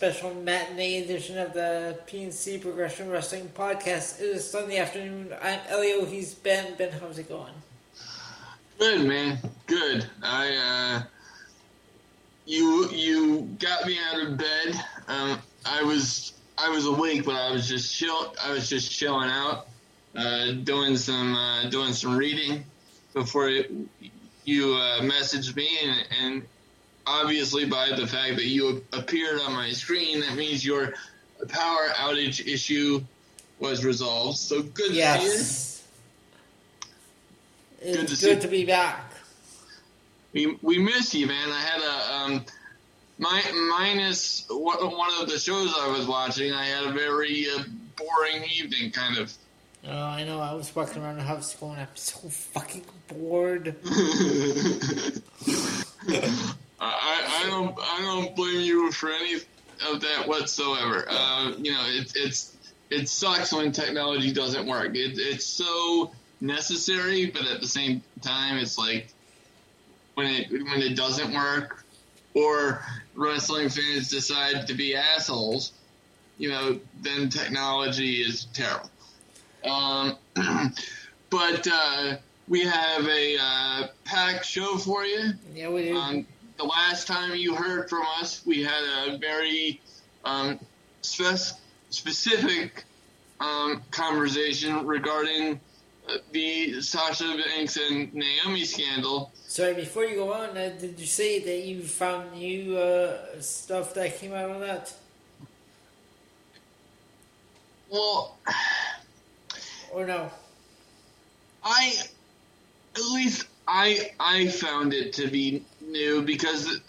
special matinee edition of the PNC Progression Wrestling Podcast. It is Sunday afternoon. I'm Elio. He's Ben. Ben, how's it going? Good man, good. I uh, you you got me out of bed. Um, I was I was awake, but I was just chill. I was just chilling out, uh, doing some uh, doing some reading before you uh, messaged me, and, and obviously by the fact that you appeared on my screen, that means your power outage issue was resolved. So good yes. to see you. It's good, to, good to, be back. We we miss you, man. I had a um, my minus one of the shows I was watching. I had a very uh, boring evening, kind of. Oh, I know. I was walking around the house going, I'm so fucking bored. I, I don't I don't blame you for any of that whatsoever. Uh, you know, it, it's it sucks when technology doesn't work. It, it's so necessary, but at the same time, it's like when it when it doesn't work, or wrestling fans decide to be assholes, you know, then technology is terrible. Um, but uh, we have a uh, packed show for you. Yeah, we do. Um, the last time you heard from us, we had a very um, spe- specific um, conversation regarding uh, the Sasha Banks and Naomi scandal. Sorry, before you go on, uh, did you say that you found new uh, stuff that came out of that? Well, or no? I, at least I, I found it to be new because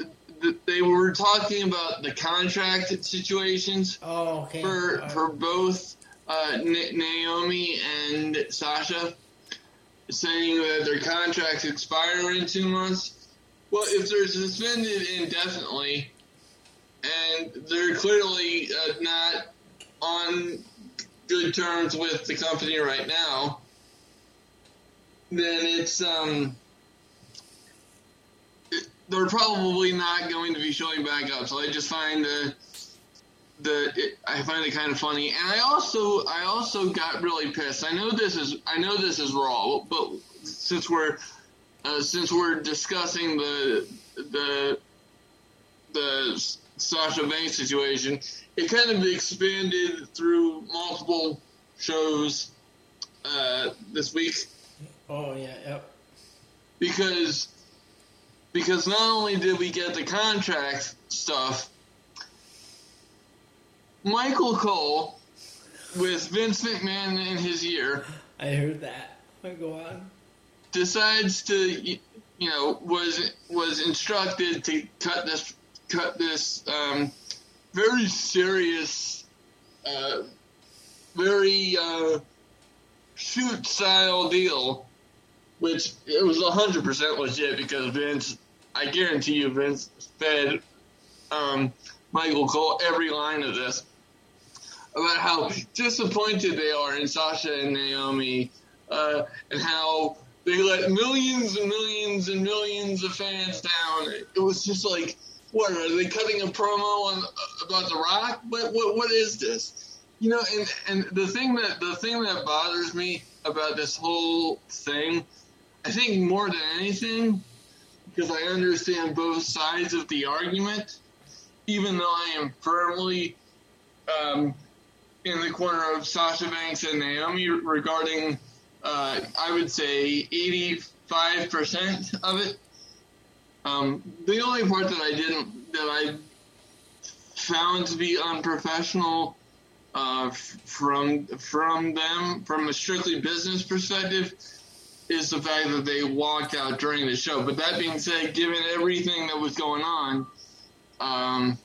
they were talking about the contract situations oh, okay. for for both uh, Naomi and Sasha, saying that their contracts expire in two months. Well, if they're suspended indefinitely, and they're clearly uh, not on good terms with the company right now, then it's um they're probably not going to be showing back up. So I just find the the it, I find it kind of funny, and I also I also got really pissed. I know this is I know this is raw, but since we're uh, since we're discussing the the the Sasha Banks situation, it kind of expanded through multiple shows uh, this week. Oh yeah, yep. Because because not only did we get the contract stuff, Michael Cole with Vince McMahon in his ear. I heard that. Go on. Decides to, you know, was was instructed to cut this cut this um, very serious, uh, very uh, shoot style deal which it was 100% legit because Vince, I guarantee you, Vince fed um, Michael Cole every line of this about how disappointed they are in Sasha and Naomi uh, and how they let millions and millions and millions of fans down. It was just like, what are they cutting a promo on about The Rock? What what what is this? You know, and and the thing that the thing that bothers me about this whole thing I think more than anything, because I understand both sides of the argument, even though I am firmly um, in the corner of Sasha Banks and Naomi regarding, uh, I would say, 85% of it. Um, the only part that I didn't, that I found to be unprofessional uh, from from them, from a strictly business perspective, is the fact that they walked out during the show. But that being said, given everything that was going on, um,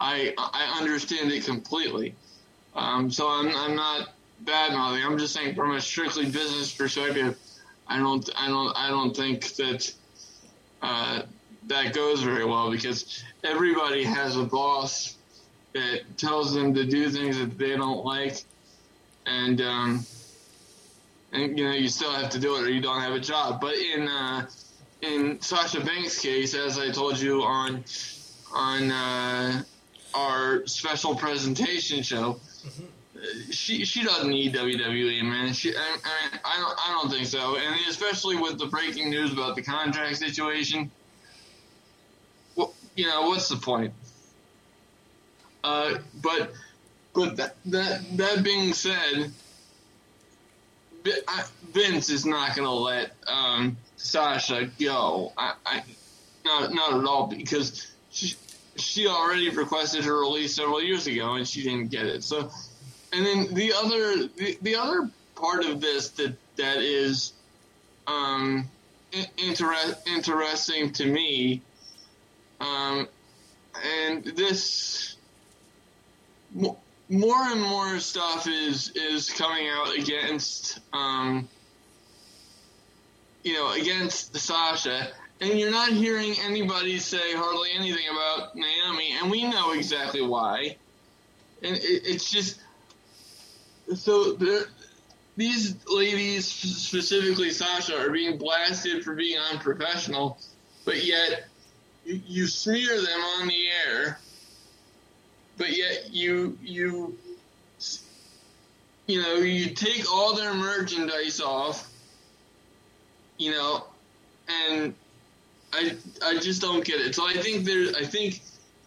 I I understand it completely. Um, so I'm I'm not bad mouthing. I'm just saying from a strictly business perspective, I don't I don't I don't think that uh, that goes very well because everybody has a boss that tells them to do things that they don't like, and um, and you know you still have to do it or you don't have a job. But in uh, in Sasha Banks' case, as I told you on on uh, our special presentation show. She she doesn't need WWE, man. She I, I, I don't I don't think so, and especially with the breaking news about the contract situation. Well, you know what's the point? Uh, but but that that that being said, Vince is not going to let um, Sasha go. I, I not not at all because she she already requested her release several years ago and she didn't get it. So, and then the other the, the other part of this that that is um, inter- interesting to me, um, and this more and more stuff is is coming out against um, you know against Sasha. And you're not hearing anybody say hardly anything about Naomi, and we know exactly why. And it, it's just so these ladies, specifically Sasha, are being blasted for being unprofessional, but yet you, you smear them on the air, but yet you you you know you take all their merchandise off, you know, and I I just don't get it. So I think there I think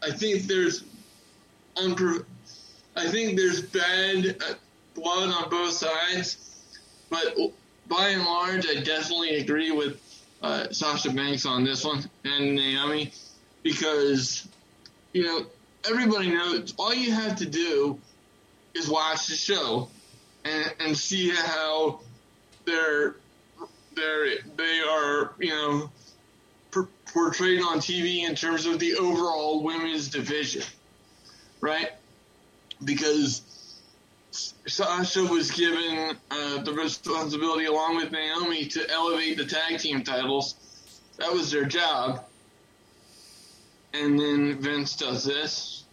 I think there's unpro- I think there's bad uh, blood on both sides, but by and large, I definitely agree with uh, Sasha Banks on this one and Naomi because you know everybody knows all you have to do is watch the show and and see how they're they're they are you know portrayed on TV in terms of the overall women's division, right? Because Sasha was given uh, the responsibility, along with Naomi, to elevate the tag team titles. That was their job. And then Vince does this.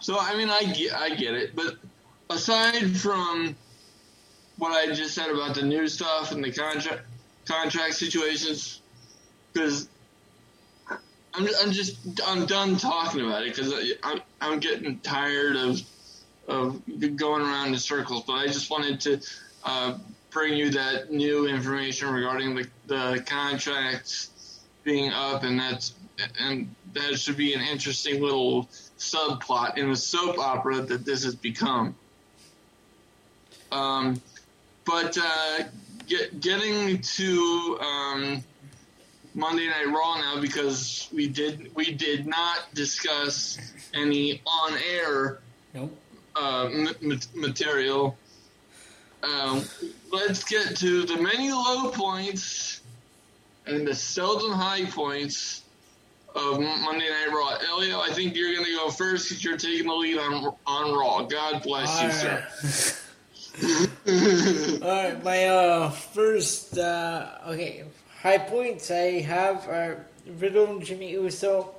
So I mean, I get, I get it, but aside from what I just said about the new stuff and the contract contract situations, because I'm, I'm just I'm done talking about it because I'm I'm getting tired of of going around in circles. But I just wanted to uh, bring you that new information regarding the the contracts being up, and that's and that should be an interesting little subplot in the soap opera that this has become. Um, but uh, get, getting to um, Monday Night Raw now because we did we did not discuss any on air nope. uh, m- material. Um, let's get to the many low points and the seldom high points of Monday Night Raw. Elio, I think you're going to go first because you're taking the lead on on Raw. God bless All you, right. sir. All right, my uh, first uh, okay High points I have are Riddle and Jimmy Uso,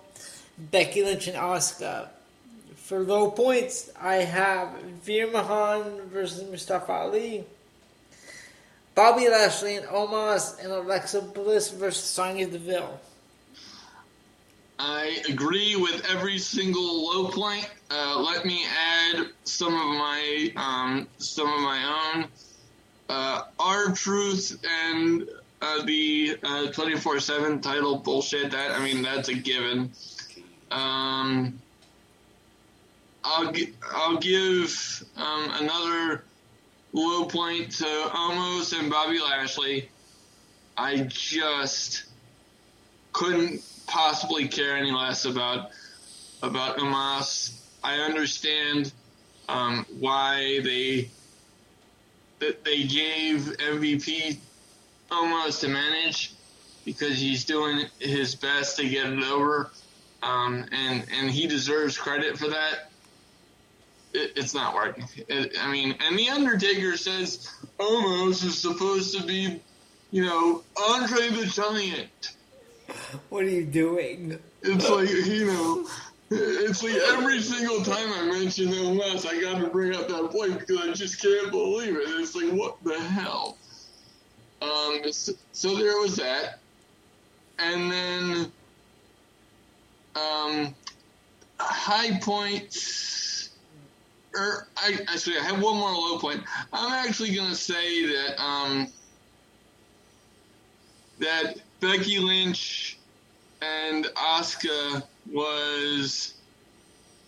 Becky Lynch and Asuka. For low points, I have Veer Mahaan versus Mustafa Ali, Bobby Lashley and Omos, and Alexa Bliss versus Sonya Deville. I agree with every single low point. Uh, let me add some of my um, some of my own. Uh, R-Truth and uh, the uh, twenty four seven title bullshit. That I mean, that's a given. Um, I'll I'll give um, another low point to Omos and Bobby Lashley. I just couldn't possibly care any less about about Omos. I understand um, why they that they gave MVP Omos to manage because he's doing his best to get it over, um, and and he deserves credit for that. It, it's not working. It, I mean, and the Undertaker says Omos is supposed to be, you know, Andre the Giant. What are you doing? It's like you know. It's like every single time I mention Omos, I got to bring up that point because I just can't believe it. It's like, what the hell? Um, so, there was that, and then um, high points, or I actually I have one more low point. I'm actually gonna say that um, that Becky Lynch and Asuka was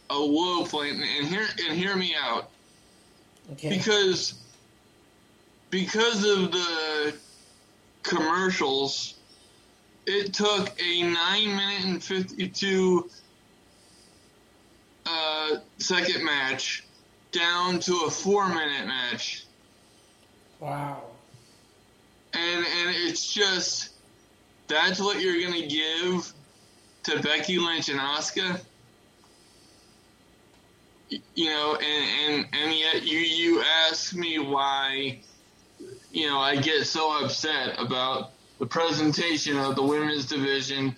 a low point, and hear and hear me out Okay. because because of the commercials, it took a nine minute and fifty two uh, second match down to a four minute match, wow. and and it's just that's what you're gonna give to Becky Lynch and Asuka. You know, and, and, and yet you, you ask me why you know, I get so upset about the presentation of the women's division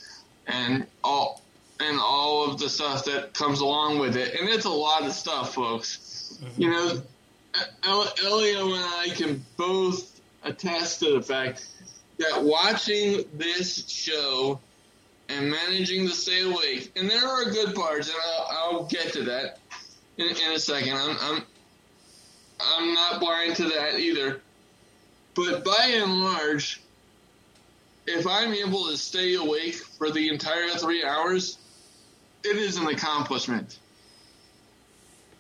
and all and all of the stuff that comes along with it. And it's a lot of stuff, folks. You mhm. know, El- Elio and I can both attest to the fact that watching this show and managing to stay awake, and there are good parts, and I'll, I'll get to that in, in a second. I'm, I'm I'm not blind to that either. But by and large, if I'm able to stay awake for the entire three hours, it is an accomplishment.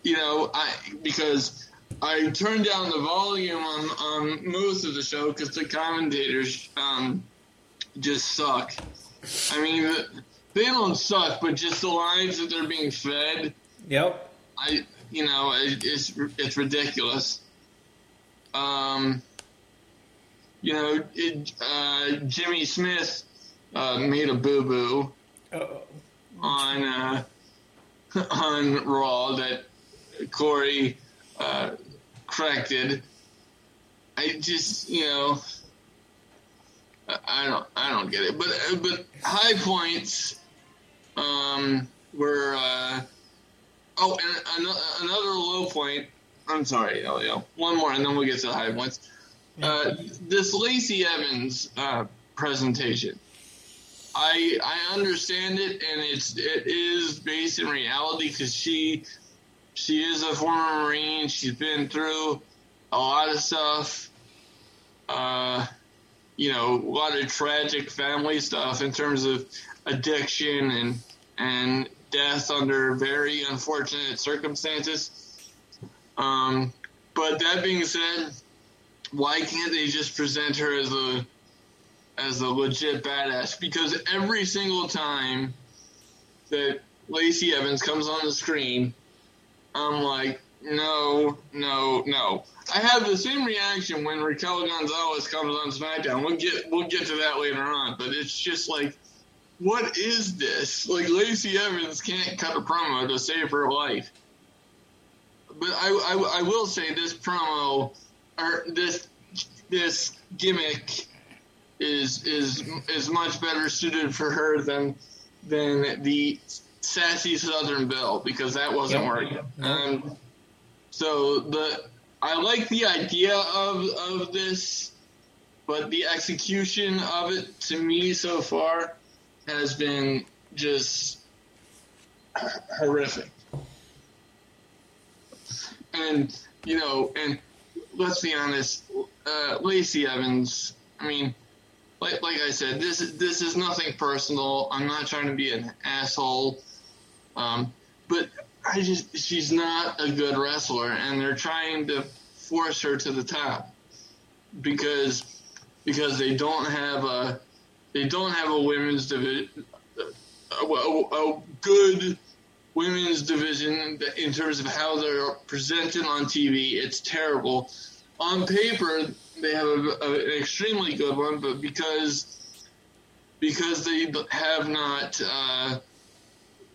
You know, I because I turned down the volume on, on most of the show because the commentators um, just suck. I mean, they don't suck, but just the lines that they're being fed Yep. I, you know, it, it's it's ridiculous. Um, you know, it, uh, Jimmy Smith uh, made a boo boo on uh, on Raw that Corey uh, corrected. I just, you know, I- don't, I don't get it. But uh, but high points um, were. Uh, oh, and another, another low point. I'm sorry, Elio. One more, and then we'll get to the high points. Uh, this Lacey Evans uh, presentation. I I understand it, and it's it is based in reality because she she is a former Marine. She's been through a lot of stuff. Uh, you know, a lot of tragic family stuff in terms of addiction and and death under very unfortunate circumstances. Um, but that being said, why can't they just present her as a as a legit badass? Because every single time that Lacey Evans comes on the screen, I'm like, no, no, no. I have the same reaction when Raquel Gonzalez comes on SmackDown. We'll get we'll get to that later on, but it's just like, what is this? Like Lacey Evans can't cut a promo to save her life. But I, I, I will say this promo or this this gimmick is is is much better suited for her than than the sassy Southern Belle because that wasn't Yep. working. Um, so the I like the idea of of this, but the execution of it to me so far has been just horrific. And you know, and let's be honest, uh, Lacey Evans. I mean, like like I said, this is this is nothing personal. I'm not trying to be an asshole, um, but I just she's not a good wrestler, and they're trying to force her to the top because because they don't have a they don't have a women's division a, a, a good women's division in terms of how they're presented on TV. It's terrible. On paper, they have a, an extremely good one, but because because they have not, uh,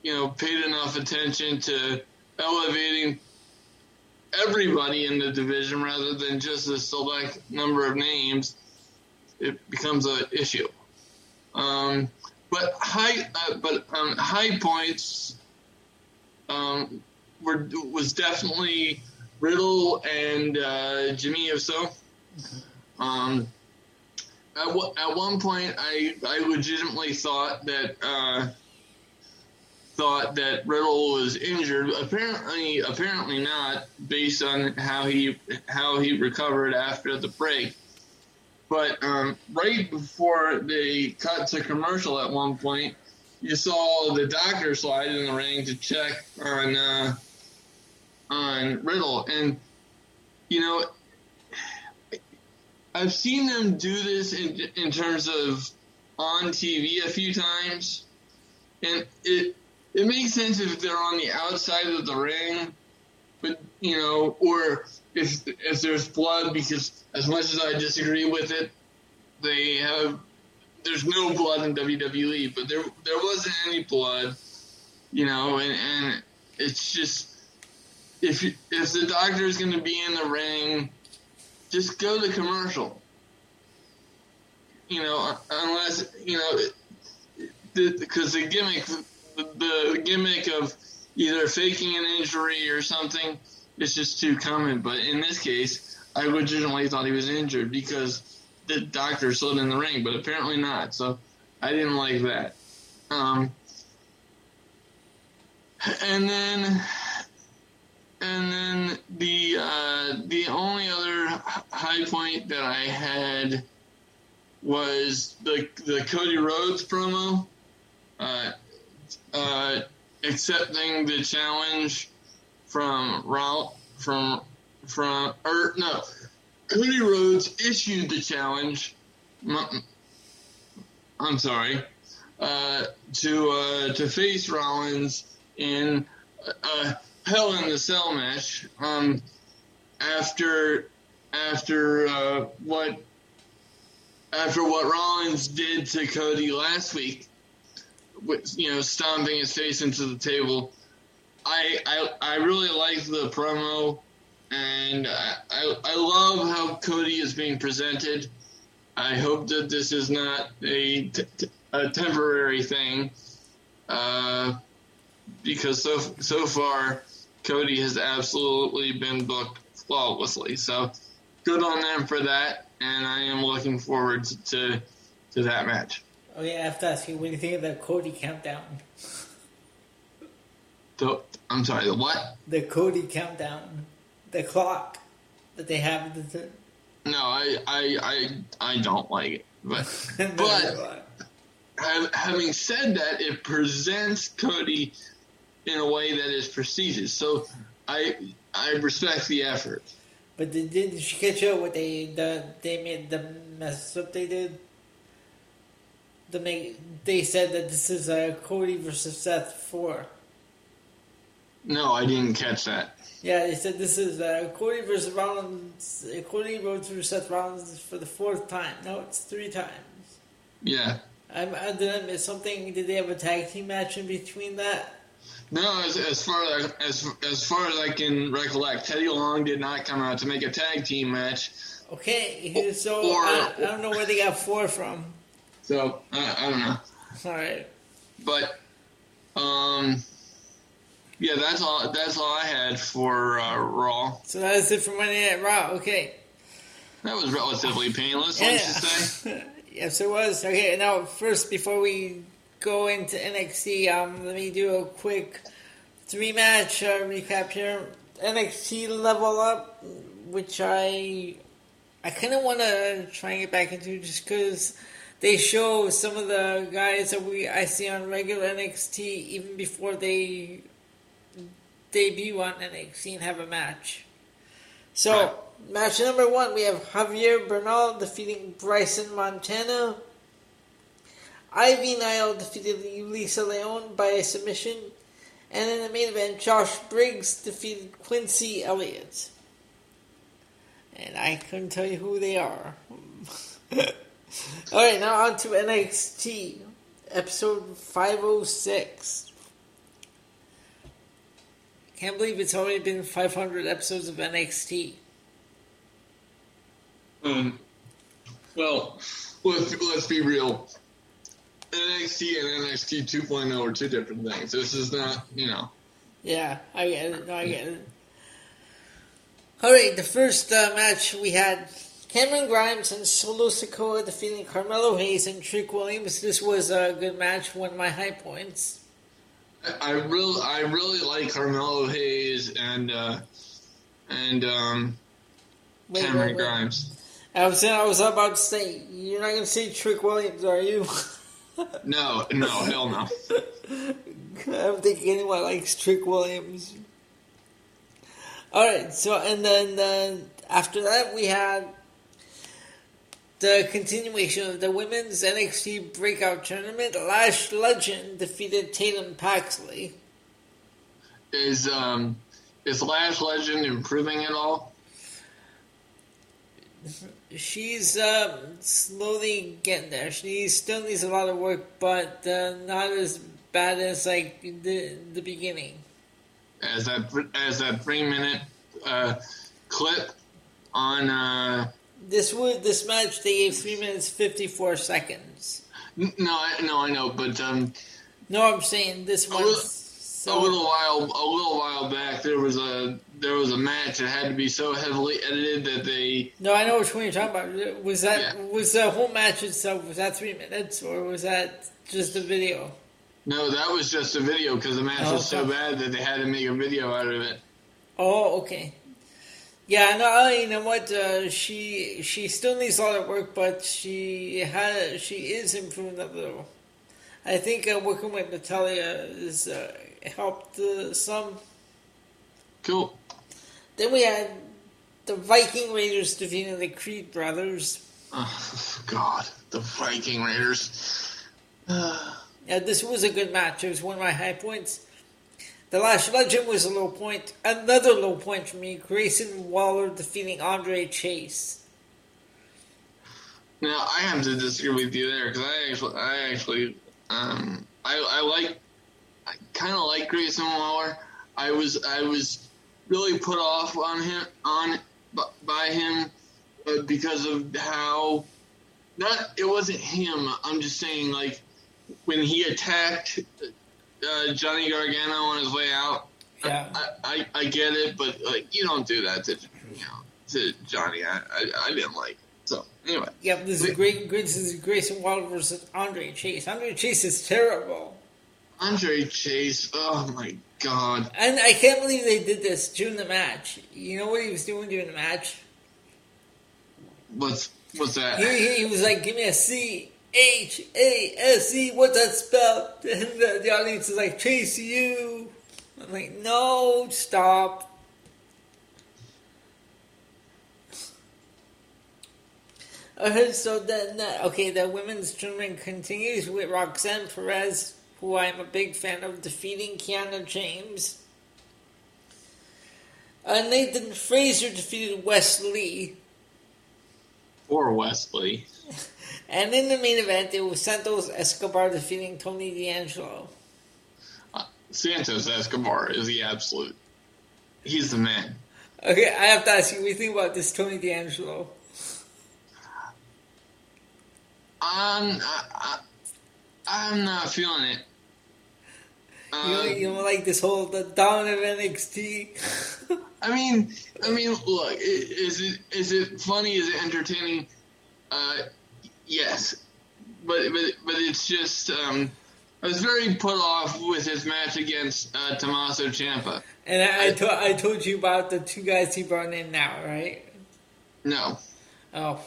you know, paid enough attention to elevating everybody in the division rather than just a select number of names, it becomes an issue. Um, but high, uh, but um, high points um, were was definitely Riddle and uh, Jimmy Uso. Um, at, w- at one point, I I legitimately thought that uh, thought that Riddle was injured. Apparently, apparently not, based on how he how he recovered after the break. But um, right before they cut to commercial, at one point, you saw the doctor slide in the ring to check on uh, on Riddle, and you know, I've seen them do this in in terms of on TV a few times, and it it makes sense if they're on the outside of the ring, but you know, or if if there's blood, because as much as I disagree with it, they have there's no blood in WWE, but there there wasn't any blood, you know, and, and it's just if if the doctor is going to be in the ring, just go to commercial. You know, unless you know, because the, the gimmick the, gimmick of either faking an injury or something is just too common. But in this case, I originally thought he was injured because the doctor slid in the ring, but apparently not. So I didn't like that. Um, and then, and then the uh, the only other high point that I had was the the Cody Rhodes promo. Uh, uh, accepting the challenge from Raul from from or no, Cody Rhodes issued the challenge. I'm sorry, uh, to uh, to face Rollins in a Hell in the Cell match. Um, after after uh, what after what Rollins did to Cody last week, you know, stomping his face into the table. I I, I really like the promo, and I, I, I love how Cody is being presented. I hope that this is not a, t- a temporary thing, uh, because so so far Cody has absolutely been booked flawlessly. So good on them for that, and I am looking forward to, to that match. Oh yeah, I have to ask you, what do you think of the Cody countdown? The, I'm sorry, the what? The Cody countdown. The clock that they have. The, no, I, I, I, I don't like it. But, but having said that, it presents Cody in a way that is prestigious. So I, I respect the effort. But did, did you catch up what they the they made the mess up they did? The make they said that this is a Cody versus Seth four. No, I didn't catch that. Yeah, they said this is uh, Cody versus Rollins. Uh, Cody Rhodes versus Seth Rollins for the fourth time. No, it's three times. Yeah. I'm, I did I miss something? Did they have a tag team match in between that? No, as, as far as as as far as I can recollect, Teddy Long did not come out to make a tag team match. Okay, so or, I, I don't know where they got four from. So I, I don't know. All right. But um, yeah, that's all. That's all I had for uh, Raw. So that's it for Monday Night Raw. Okay. That was relatively painless. Yeah. say? yes, it was. Okay, now first before we go into NXT, um, let me do a quick three match uh, recap here. NXT Level Up, which I I kind of want to try and get back into just because they show some of the guys that we I see on regular NXT even before they debut on NXT and have a match. So, match number one, we have Javier Bernal defeating Bryson Montana. Ivy Nile defeated Lisa Leon by a submission. And in the main event, Josh Briggs defeated Quincy Elliott. And I couldn't tell you who they are. All right, now on to NXT, episode 506. Can't believe it's already been 500 episodes of NXT. Um, well, let's, let's be real. NXT and NXT 2.0 are two different things. This is not, you know. Yeah, I get it. No, I get it. All right, the first uh, match we had Cameron Grimes and Solo Sikoa defeating Carmelo Hayes and Trick Williams. This was a good match, one of my high points. I really, I really like Carmelo Hayes and uh, and um, Wait, Cameron wait, wait. Grimes. I was I was about to say you're not gonna say Trick Williams, are you? No, no, hell no. I don't think anyone likes Trick Williams. All right, so and then uh, after that we had the continuation of the women's NXT Breakout Tournament. Lash Legend defeated Tatum Paxley. Is um, is Lash Legend improving at all? She's um, slowly getting there. She still needs a lot of work, but uh, not as bad as like the the beginning. As that as that three minute uh, clip on uh, This would this match they gave three minutes fifty four seconds. no, I, no, I know, but um, No, I'm saying this one. one's a little while a little while back there was a there was a match that had to be so heavily edited that they no. I know which one you're talking about. Was that Yeah. was the whole match itself? Was that three minutes or was that just a video? no that was just a video because the match Oh, was so okay. bad that they had to make a video out of it. Oh, okay. Yeah, no, you know what? Uh, she she still needs a lot of work, but she has she is improving a little. I think uh, working with Natalya has uh, helped uh, some. Cool. Then we had the Viking Raiders defeating the Creed brothers. Oh, God, the Viking Raiders. Yeah, this was a good match. It was one of my high points. The Lash Legend was a low point. Another low point for me. Grayson Waller defeating Andre Chase. Now I have to disagree with you there because I actually, I actually, um, I, I like, I kind of like Grayson Waller. I was, I was really put off on him, on by him uh, because of how, not it wasn't him. I'm just saying like when he attacked uh, Johnny Gargano on his way out. Yeah. I, I, I get it, but like you don't do that to you know to Johnny. I, I, I didn't like. It. So anyway. Yep, this is great. This is Grayson Waller versus Andre Chase. Andre Chase is terrible, Andre Chase, oh my god. and I can't believe they did this during the match. You know what he was doing during the match? What's what's that? He, he, he was like, "Give me a C H A S E. What's that spell?" And the, the audience is like, "Chase you." I'm like, "No, stop." Okay, so then, uh, okay, the women's tournament continues with Roxanne Perez, who I'm a big fan of, defeating Kiana James. Uh, Nathan Frazer defeated Wesley. Or Wesley. And in the main event, it was Santos Escobar defeating Tony D'Angelo. Uh, Santos Escobar is the absolute. He's the man. Okay, I have to ask you, what do you think about this Tony D'Angelo? I'm I, I, I'm not feeling it. You, Um, you know, like this whole the Don of NXT. I mean, I mean, look, is it is it funny? Is it entertaining? Uh, yes, but but but it's just um, I was very put off with his match against uh, Tommaso Ciampa. and I, I, to, I told you about the two guys he brought in now, right? No, Oh,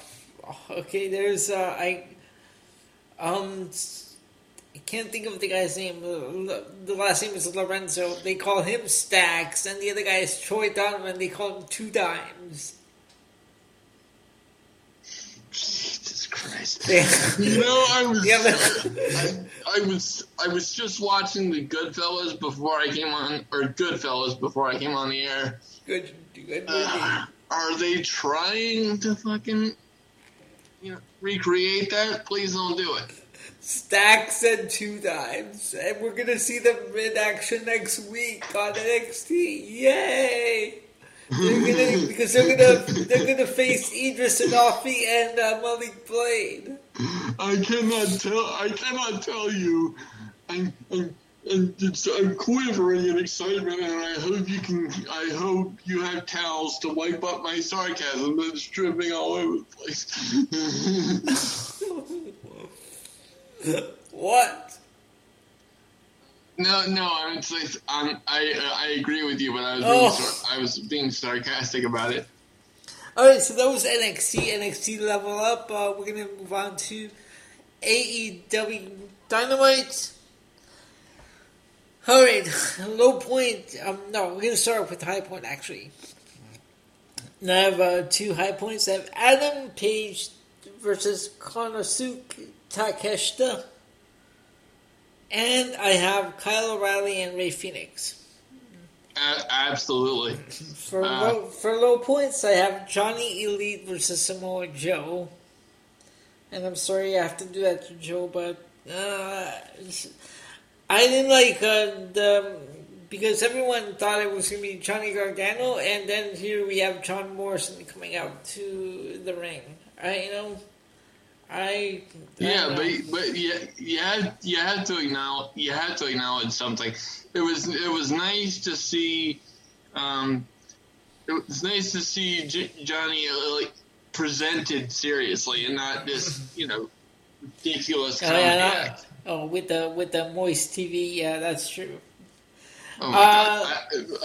okay. There's uh, I um I can't think of the guy's name. The the last name is Lorenzo. They call him Stacks, and the other guy is Troy Donovan. They call him Two Dimes. Christ. You know, I was Yeah, but- I, I was I was just watching the Goodfellas before I came on, or Goodfellas before I came on the air. Good, good movie. Uh, are they trying to fucking you know recreate that? Please don't do it. Stacks and Two Dimes, and we're gonna see them in action next week on NXT. Yay! They're gonna because they're gonna they're gonna face Edris Enofé and uh, Malik Blade. I cannot tell. I cannot tell you. I'm, I'm, I'm, I'm quivering in excitement, and I hope you can. I hope you have towels to wipe up my sarcasm that's dripping all over the place. What? No, no, I'm, it's, I'm, I I agree with you, but I was being, Oh. sar- I was being sarcastic about it. All right, so that was NXT. NXT level up. Uh, we're gonna move on to AEW Dynamite. All right, low point. Um, no, we're gonna start with high point actually. And I have uh, two high points. I have Adam Page versus Konosuke Takeshita, and I have Kyle O'Reilly and Rey Fenix. A- absolutely. For Uh, low, for low points, I have Johnny Elite versus Samoa Joe, and I'm sorry I have to do that to Joe, but uh, I didn't like uh, the because everyone thought it was going to be Johnny Gargano, and then here we have John Morrison coming out to the ring. I you know, I Yeah, but but you you had you had to acknowledge you had to acknowledge something. It was it was nice to see, um, it was nice to see J- Johnny uh, like presented seriously and not this you know ridiculous Oh, yeah, oh, with the with the moist TV, yeah, that's true. Oh Uh, I,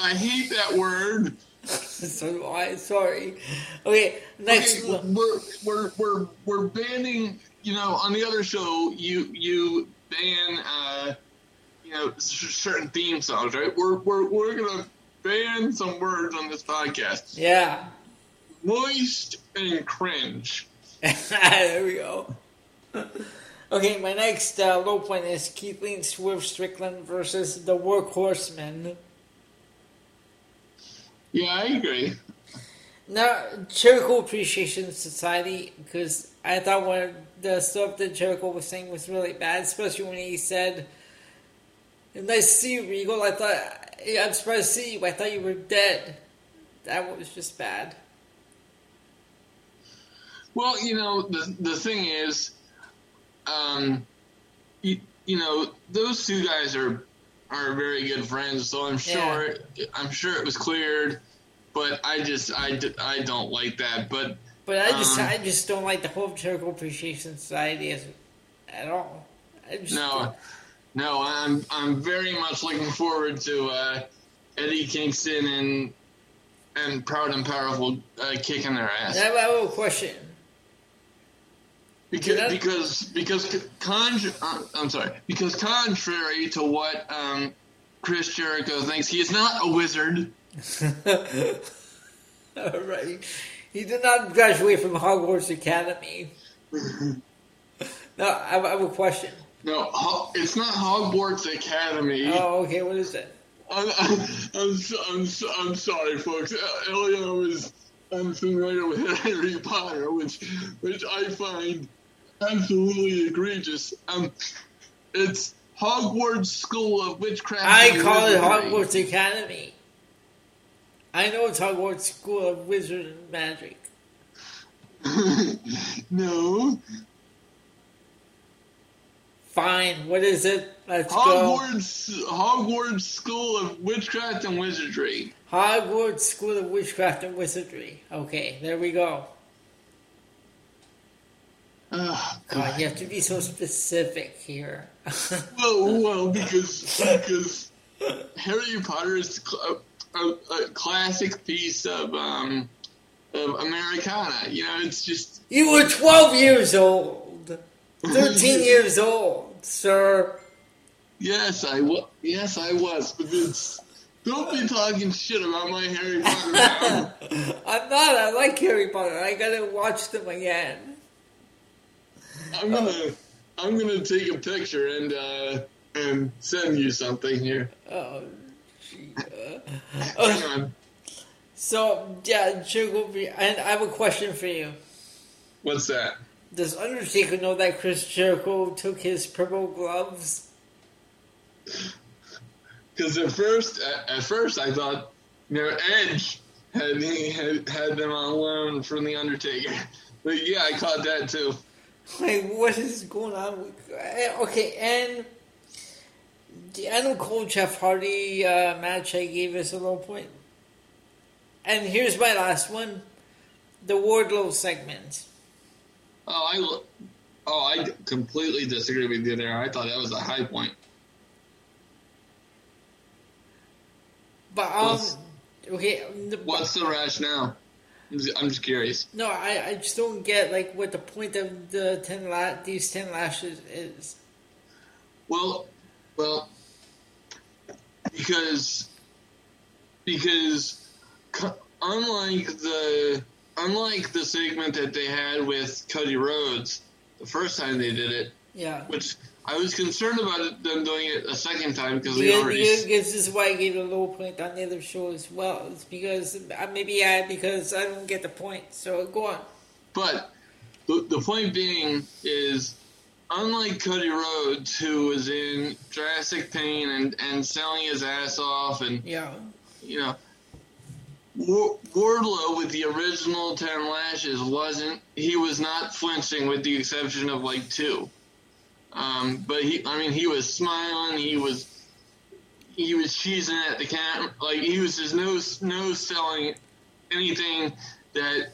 I hate that word. so I sorry. Okay, next. Okay, we're we're we're we're banning. You know, on the other show, you you ban uh, you know s- certain theme songs, right? We're we're we're gonna ban some words on this podcast. Yeah. Moist and cringe. there we go. Okay, my next uh, low point is Keith Lee and Swerve Strickland versus the Workhorsemen. Yeah, I agree. Now, Jericho Appreciation Society, because I thought one of the stuff that Jericho was saying was really bad, especially when he said, Nice to see you, Regal. I thought, yeah, I'm surprised to see you. I thought you were dead. That was just bad. Well, you know, the the thing is, um, you, you know, those two guys are are very good friends, so I'm sure I'm sure it was cleared, but I just I, I don't like that. But But I just, Um, I just don't like the whole Jericho Appreciation Society as, at all. I just, no, no, I'm I'm very much looking forward to uh, Eddie Kingston and and Proud and Powerful uh, kicking their ass. I have a question. Because because because con- uh, I'm sorry because contrary to what um, Chris Jericho thinks, he is not a wizard. Alright. He did not graduate from Hogwarts Academy. no, I have, I have a question. No, it's not Hogwarts Academy. Oh, okay, what is it? I'm, I'm, I'm, I'm, I'm sorry, folks. Elio is unfamiliar with Harry Potter, which which I find absolutely egregious. Um, it's Hogwarts School of Witchcraft. I call it Hogwarts Academy. I know it's Hogwarts School of Wizard and Magic. no, Fine, what is it? Let's go. Hogwarts Hogwarts School of Witchcraft and Wizardry. Hogwarts School of Witchcraft and Wizardry. Okay, there we go. Ugh. God, you have to be so specific here. well, well, because because Harry Potter is cl- a, a, a classic piece of um of Americana. You know, it's just you were 12 years old. 13 years old, sir. yes, I was. Yes, I was. But it's, don't be talking shit about my Harry Potter. I'm not. I like Harry Potter. I gotta watch them again. I'm gonna I'm gonna take a picture and uh and send you something here. Oh, gee. uh, Hang on. so, yeah, Jericho, and I have a question for you. What's that? Does Undertaker know that Chris Jericho took his purple gloves? Because at first, at, at first, I thought, you know, Edge had had, had them on loan from the Undertaker. But yeah, I caught that too. Like, what is going on with. eh, Okay, and the Adam Cole Jeff Hardy uh, match I gave us a low point. And here's my last one the Wardlow segment. Oh, I oh I completely disagree with you there. I thought that was a high point. But um, What's- okay. The, What's the rationale? I'm just- curious. No, I, I just don't get like what the point of the ten la- these ten lashes is. Well, well, because because unlike the unlike the segment that they had with Cody Rhodes the first time they did it, Yeah. which I was concerned about them doing it a second time because they already because, this is why I gave a low point on the other show as well. It's because uh, maybe I because I don't get the point. So go on. But the, the point being is, unlike Cody Rhodes, who was in drastic pain and, and selling his ass off, and Yeah. you know, War- Wardlow with the original ten lashes wasn't. He was not flinching, with the exception of like two. Um, but he, I mean, he was smiling. He was. He was cheesing at the cam, like he was just no no selling anything that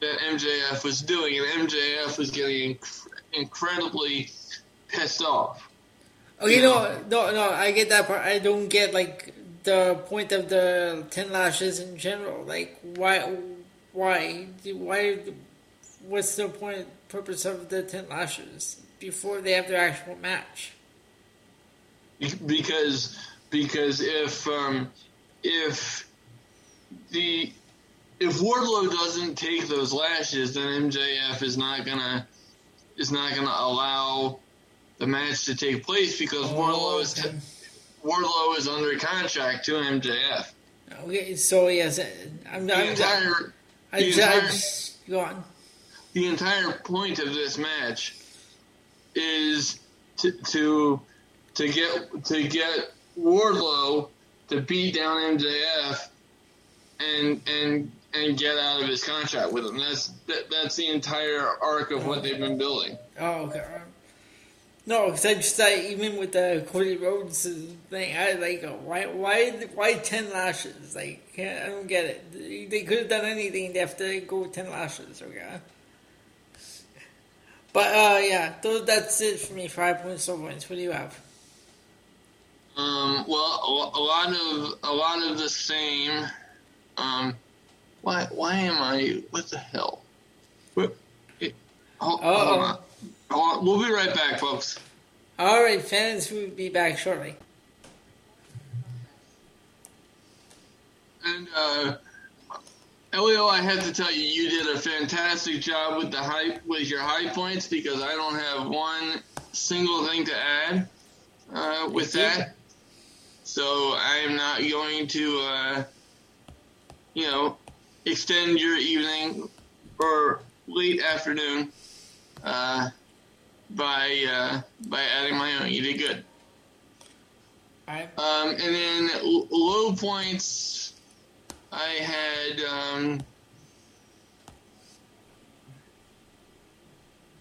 that MJF was doing, and MJF was getting inc- incredibly pissed off. Okay, you know? no, no, no. I get that part. I don't get like the point of the ten lashes in general. Like, why, why, why? What's the point, purpose of the ten lashes before they have their actual match? because because if um, if the if Wardlow doesn't take those lashes, then MJF is not gonna is not gonna allow the match to take place because Wardlow is okay. Wardlow is under contract to MJF. Okay, so yes, I'm. The I'm entire I, the entire- just go on. the entire point of this match is to to to get to get Wardlow to beat down MJF and and and get out of his contract with him. That's that, that's the entire arc of what they've been building. Oh, um, No, because I just thought even with the Cody Rhodes thing, I like why why why ten lashes? Like I don't get it. They- could have done anything. They have to go ten lashes. Okay. But uh, yeah, th- that's it for me. Five points, so points. What do you have? Um, well, a, a lot of a lot of the same. Um, why why am I? What the hell? What, it, hold, hold Uh-oh. on. Hold on. We'll be right back, folks. All right, fans, we'll be back shortly. And uh, Elio, I have to tell you, you did a fantastic job with the high with your high points because I don't have one single thing to add uh, with that. So I am not going to, uh, you know, extend your evening or late afternoon uh, by uh, by adding my own. You did good. All right. Um, and then l- low points, I had um,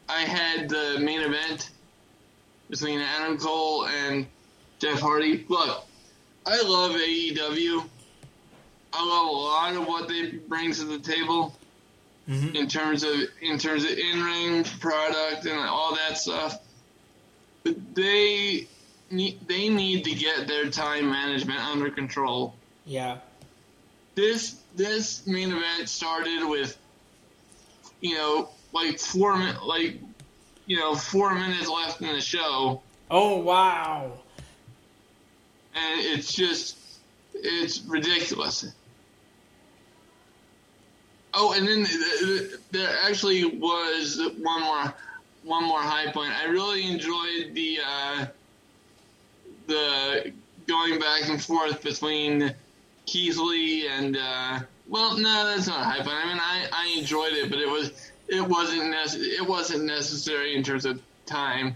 I had the main event between Adam Cole and Jeff Hardy. Look, I love AEW. I love a lot of what they bring to the table Mhm. in terms of in terms of in ring product and all that stuff. But they need they need to get their time management under control. Yeah. This this main event started with you know like four like you know four minutes left in the show, Oh wow. and it's just it's ridiculous. Oh, and then th- th- there actually was one more one more high point. I really enjoyed the uh, the going back and forth between Keith Lee and uh, well, no, that's not point. I mean, I, I enjoyed it, but it was it wasn't nece- it wasn't necessary in terms of time.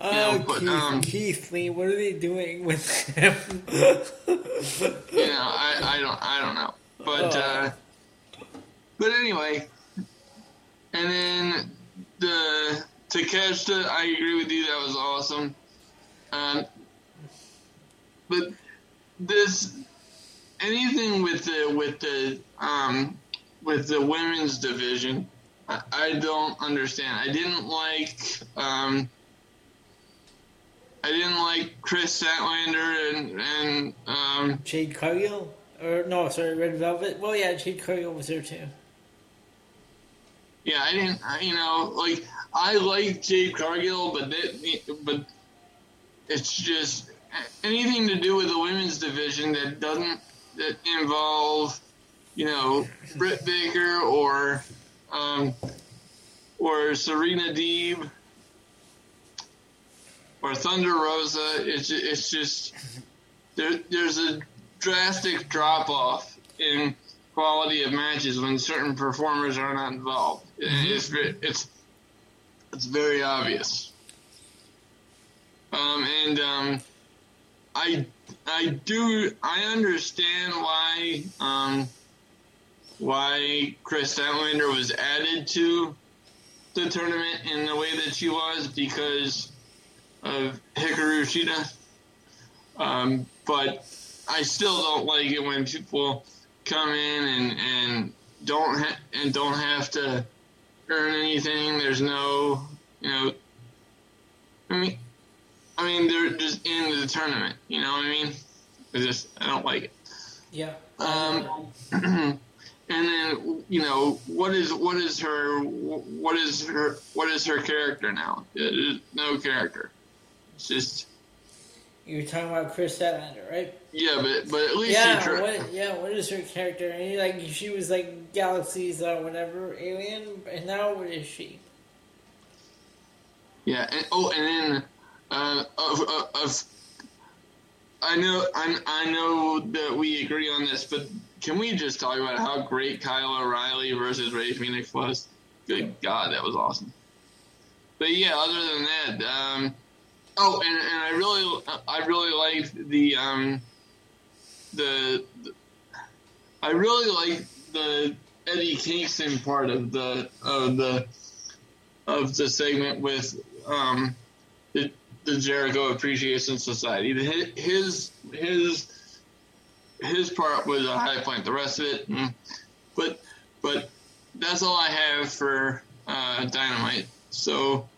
Oh, Yeah, but, Keith, um, Keith Lee, what are they doing with him? you know, I, I don't I don't know, but Oh. uh, but anyway, and then the Takeshita, I agree with you, that was awesome. Um, but this anything with the with the um with the women's division, I, I don't understand. I didn't like um. I didn't like Kris Statlander and and um, Jade Cargill, or no, sorry, Red Velvet. Well, yeah, Jade Cargill was there too. Yeah, I didn't. You know, like I like Jade Cargill, but that, but it's just anything to do with the women's division that doesn't that involve, you know, Britt Baker or um, or Serena Deeb or Thunder Rosa. It's it's just there. There's a drastic drop off in quality of matches when certain performers are not involved. Mm-hmm. It's it's it's very obvious. Um, and um, I I do I understand why um, why Kris Statlander was added to the tournament in the way that she was because of Hikaru Shida. Um, but I still don't like it when people come in and, and don't ha- and don't have to earn anything. There's no, you know, I mean, I mean they're just in the tournament. You know what I mean? I just I don't like it. Yeah. Um, and then you know what is what is her what is her what is her character now? No character. It's just. You're talking about Kris Statlander, right? Yeah, but but at least yeah, tr- what, yeah. What is her character? And like she was like Galaxy's uh, whatever alien, and now what is she? Yeah, and oh, and then uh, of, of, of I know I, I know that we agree on this, but can we just talk about how great Kyle O'Reilly versus Rey Fenix was? Good God, that was awesome. But yeah, other than that, um, oh, and, and I really I really liked the um, the, the I really like the Eddie Kingston part of the of the of the segment with um, the the Jericho Appreciation Society. His his his part was a high point. The rest of it, mm, but but that's all I have for uh, Dynamite. So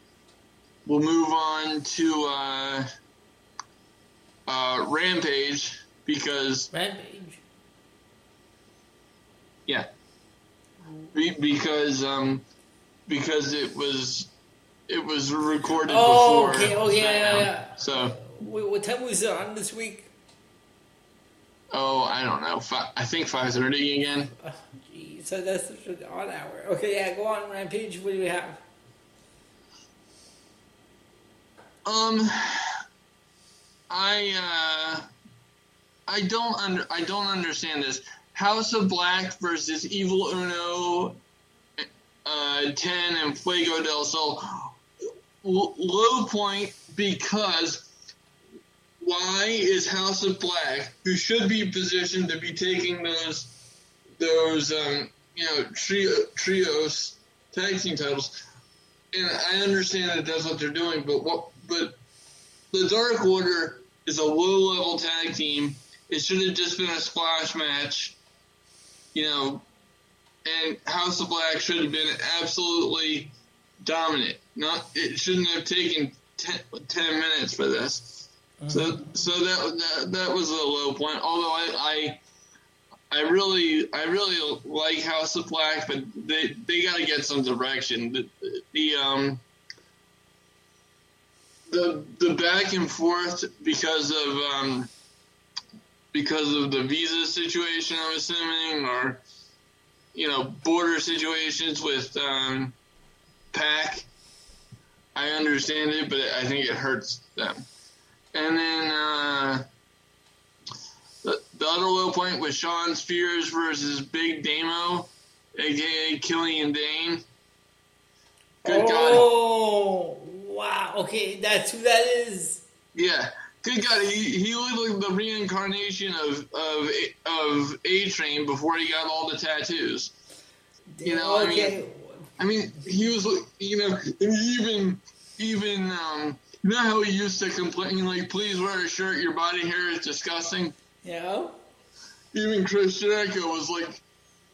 we'll move on to uh, uh, Rampage because Rampage. Yeah, because um, because it was it was recorded oh, before. okay. Oh, yeah, yeah, yeah. So. Wait, what time was it on this week? Oh, I don't know. Fi- I think five thirty again. Oh, geez, so that's an odd hour. Okay, yeah, go on, Rampage. What do we have? Um, I uh, I don't under I don't understand this. House of Black versus Evil Uno, uh, Ten and Fuego del Sol low point because why is House of Black, who should be positioned to be taking those those um, you know trio, trios tag team titles, and I understand that that's what they're doing, but what but the Dark Order is a low level tag team. It should have just been a splash match, you know, and House of Black should have been absolutely dominant. Not it shouldn't have taken ten, 10 minutes for this. Mm-hmm. So so that, that that was a low point. Although I, I I really I really like House of Black, but they they got to get some direction. The, the um the the back and forth because of um because of the visa situation, I'm assuming, or you know border situations with um. I understand it, but I think it hurts them. And then uh, the, the other low point was Shawn Spears versus Big Damo, aka Killian Dain. Good oh, God. wow. Okay, that's who that is. Yeah. Good God, he, he looked like the reincarnation of of of A Train before he got all the tattoos. You know, okay. I mean, I mean, he was, you know, even, even, um, you know how he used to complain, like, please wear a shirt, your body hair is disgusting? Yeah. Even Chris Jericho was like,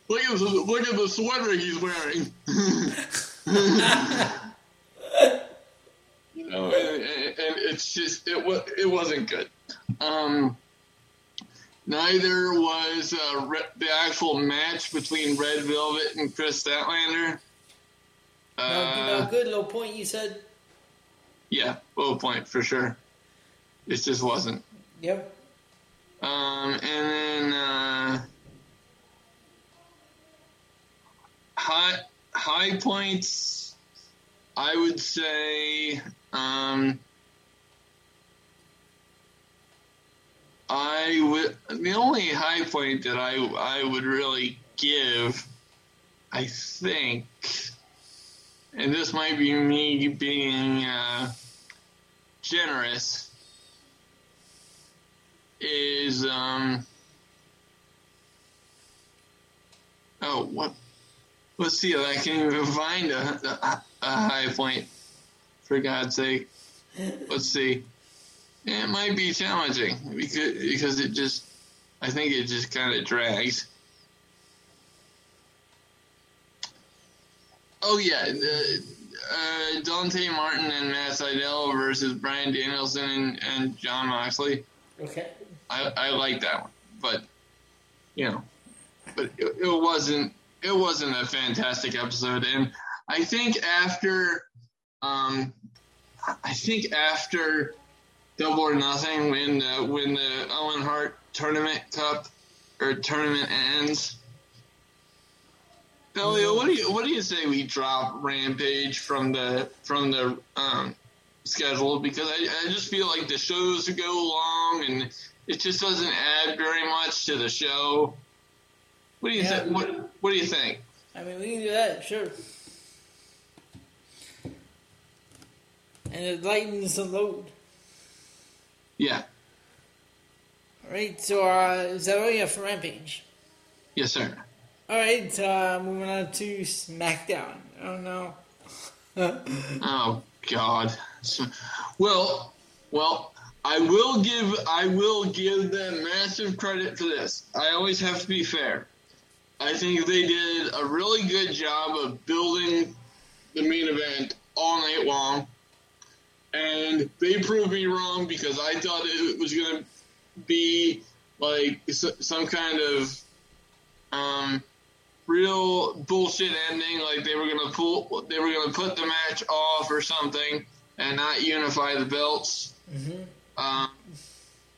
look at, the, look at the sweater he's wearing. you know, and, and, and, it's just it was it wasn't good. Um, neither was uh, re- the actual match between Red Velvet and Kris Statlander. No, no good low point. You said. Yeah, low point for sure. It just wasn't. Yep. Um, and then uh, high high points. I would say um, I would the only high point that I I would really give, I think, and this might be me being uh, generous, is um. Oh, what? Let's see if I can even find a, a, a high point. For God's sake, let's see. It might be challenging because because it just, I think it just kind of drags. Oh yeah, the, uh, Dante Martin and Matt Sydal versus Bryan Danielson and, and Jon Moxley. Okay. I, I like that one, but you know, but it, it wasn't it wasn't a fantastic episode, and I think after, um, I think after Double or Nothing, when the, when the Owen Hart tournament cup or tournament ends. Elio, what do you what do you say we drop Rampage from the from the um, schedule because I, I just feel like the shows go long and it just doesn't add very much to the show. What do you Yeah. think? What What do you think? I mean, we can do that, sure. And it lightens the load. Yeah. Alright, so uh, is that all you have for Rampage? Yes, sir. Alright, uh, moving on to SmackDown. Oh no. Oh God. Well, well, I will give I will give them massive credit for this. I always have to be fair. I think they did a really good job of building the main event all night long, and they proved me wrong because I thought it was going to be like some kind of um, real bullshit ending. Like they were gonna pull, they were gonna put the match off or something, and not unify the belts. mm-hmm. Um,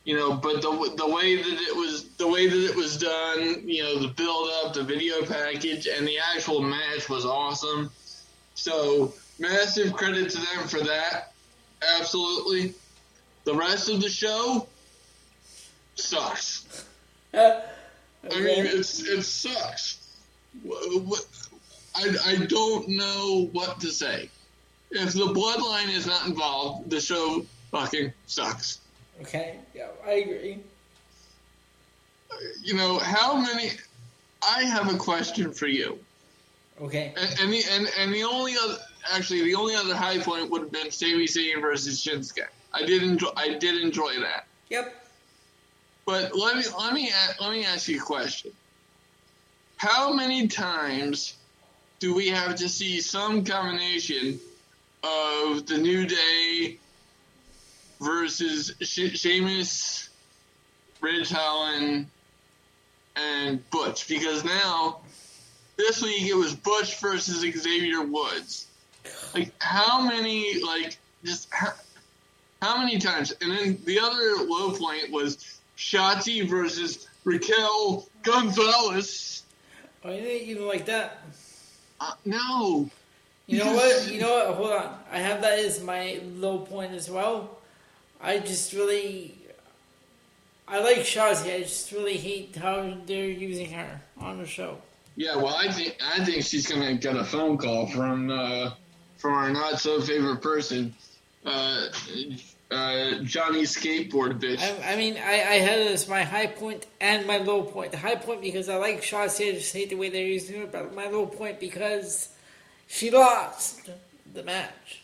you know, but the the way that it was, the way that it was done, you know, the build up, the video package, and the actual match was awesome. So massive credit to them for that. Absolutely. The rest of the show sucks. I mean, it's it sucks. I, I don't know what to say. If the bloodline is not involved, the show fucking sucks. okay, yeah, I agree. You know how many? I have a question for you, Okay. and and the, and, and the only other actually the only other high point would have been Sami Zayn versus Shinsuke. I did enjoy I did enjoy that. Yep. But let me let me let me ask you a question. How many times do we have to see some combination of the New Day versus she- Sheamus, Ridge Holland, and Butch? Because now this week it was Butch versus Xavier Woods. Like how many like just how, how many times? And then the other low point was Shotzi versus Raquel Gonzalez. Oh, you didn't even like that. Uh, no. You know what? You know what? Hold on. I have that as my low point as well. I just really, I like Shotzi. I just really hate how they're using her on the show. Yeah, well, I think I think she's gonna get a phone call from uh, from our not so favorite person, uh, uh, Johnny Skateboard bitch. I, I mean, I, I had it as my high point and my low point. The high point because I like Shotzi. I just hate the way they're using her. But my low point because she lost the match.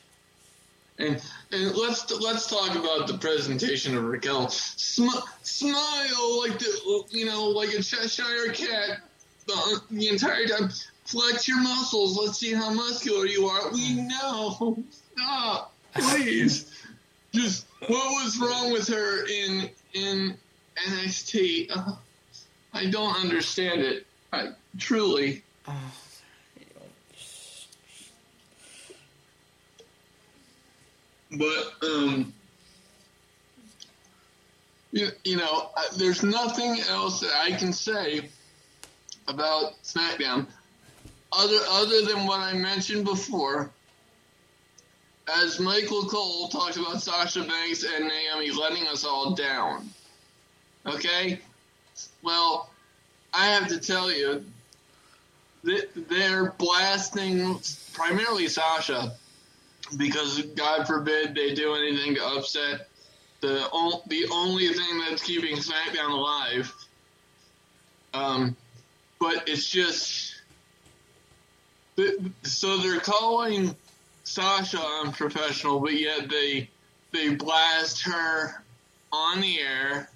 And and let's let's talk about the presentation of Raquel. Sm- smile like the you know like a Cheshire cat the, the entire time. Flex your muscles. Let's see how muscular you are. We know. Stop, please. Just what was wrong with her in in NXT? Uh, I don't understand it. I truly. But um, you, you know, there's nothing else that I can say about SmackDown other other than what I mentioned before. As Michael Cole talks about Sasha Banks and Naomi letting us all down. Okay? Well, I have to tell you, they're blasting primarily Sasha because God forbid they do anything to upset the the only thing that's keeping SmackDown alive. Um, but it's just so they're calling Sasha unprofessional, but yet they they blast her on the air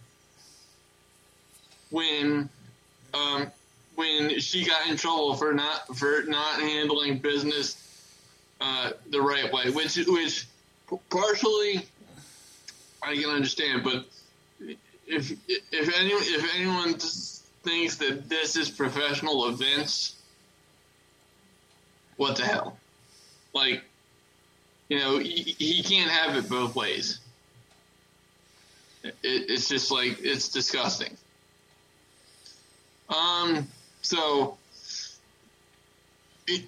when um, when she got in trouble for not for not handling business uh, the right way, which which partially I can understand, but if if anyone if anyone thinks that this is professional events, what the hell? Like, you know, he, he can't have it both ways. It, it's just like it's disgusting. Um. So. It,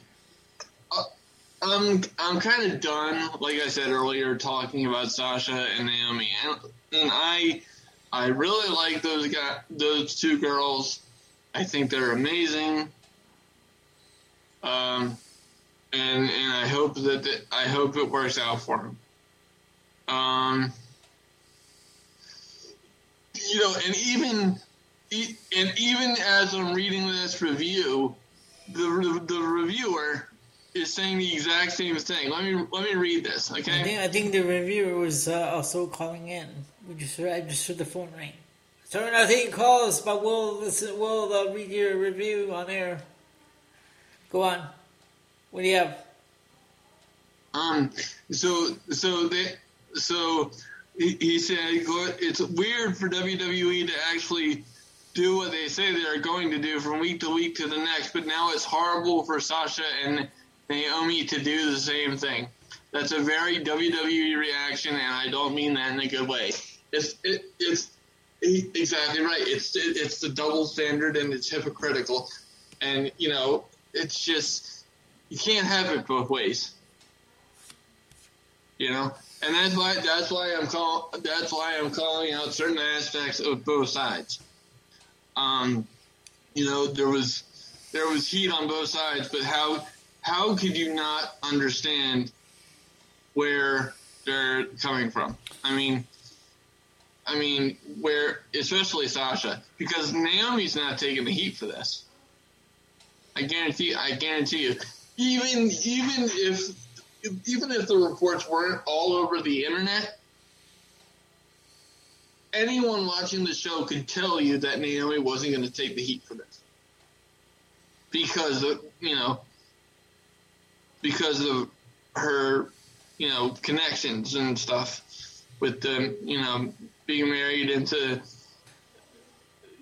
I'm I'm kind of done, like I said earlier, talking about Sasha and Naomi, and, and I I really like those guys, those two girls. I think they're amazing. Um, and and I hope that the, I hope it works out for them. Um, you know, and even and even as I'm reading this review, the the reviewer is saying the exact same thing. Let me let me read this, okay? I think I think the reviewer was uh, also calling in. We just I just heard the phone ring. So we're not taking calls, but we'll listen. We'll uh, read your review on air. Go on. What do you have? Um. So so they so he, he said it's weird for WWE to actually do what they say they are going to do from week to week to the next, but now it's horrible for Sasha and Naomi to do the same thing. That's a very WWE reaction, and I don't mean that in a good way. It's it, it's exactly right. It's it, it's the double standard, and it's hypocritical, and you know it's just you can't have it both ways. You know, and that's why that's why I'm call that's why I'm calling out certain aspects of both sides. Um, you know, there was there was heat on both sides, but how how could you not understand where they're coming from? I mean, I mean, where especially Sasha, because Naomi's not taking the heat for this. I guarantee, I guarantee you, even even if even if the reports weren't all over the internet, anyone watching the show could tell you that Naomi wasn't going to take the heat for this because you know because of her, you know, connections and stuff with the, you know, being married into,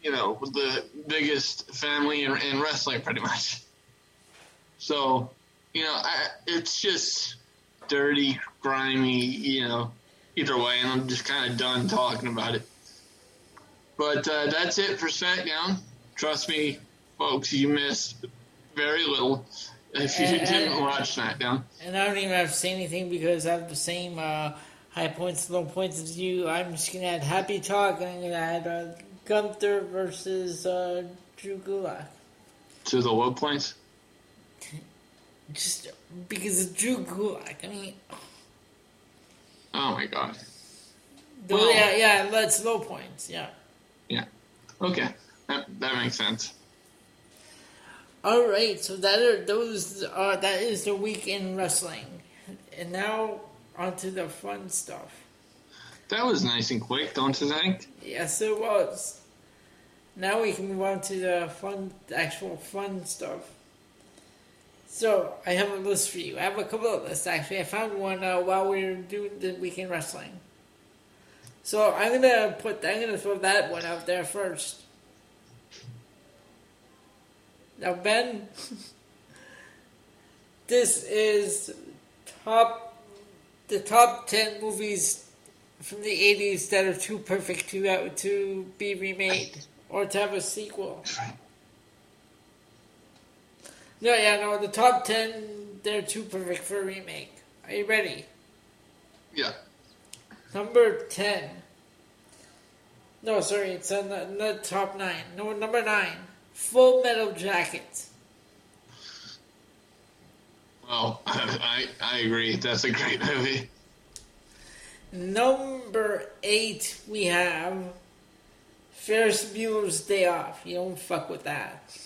you know, the biggest family in, in wrestling, pretty much. So, you know, I, it's just dirty, grimy, you know, either way, and I'm just kind of done talking about it. But uh, that's it for SmackDown. Trust me, folks, you missed very little if you and, didn't watch SmackDown. And I don't even have to say anything because I have the same uh, high points, low points as you. I'm just gonna add happy talk, and I'm gonna add uh, Gunther versus uh, Drew Gulak. To the low points. Just because of Drew Gulak. I mean. Oh my god. well, yeah, yeah, that's low points. Yeah. Yeah. Okay, that that makes sense. All right, so that are those. Uh, that is the week in wrestling, and now onto the fun stuff. That was nice and quick, don't you think? Yes, it was. Now we can move on to the fun, actual fun stuff. So I have a list for you. I have a couple of lists actually. I found one uh, while we were doing the weekend wrestling. So I'm gonna put I'm gonna throw that one out there first. Now Ben, this is top the top ten movies from the '80s that are too perfect to uh, to be remade or to have a sequel. No, yeah, no, the top ten they're too perfect for a remake. Are you ready? Yeah. Number 10. No, sorry, it's on the, the top 9. No, number 9. Full Metal Jacket. Well, I I agree. That's a great movie. Number 8, we have Ferris Bueller's Day Off. You don't fuck with that.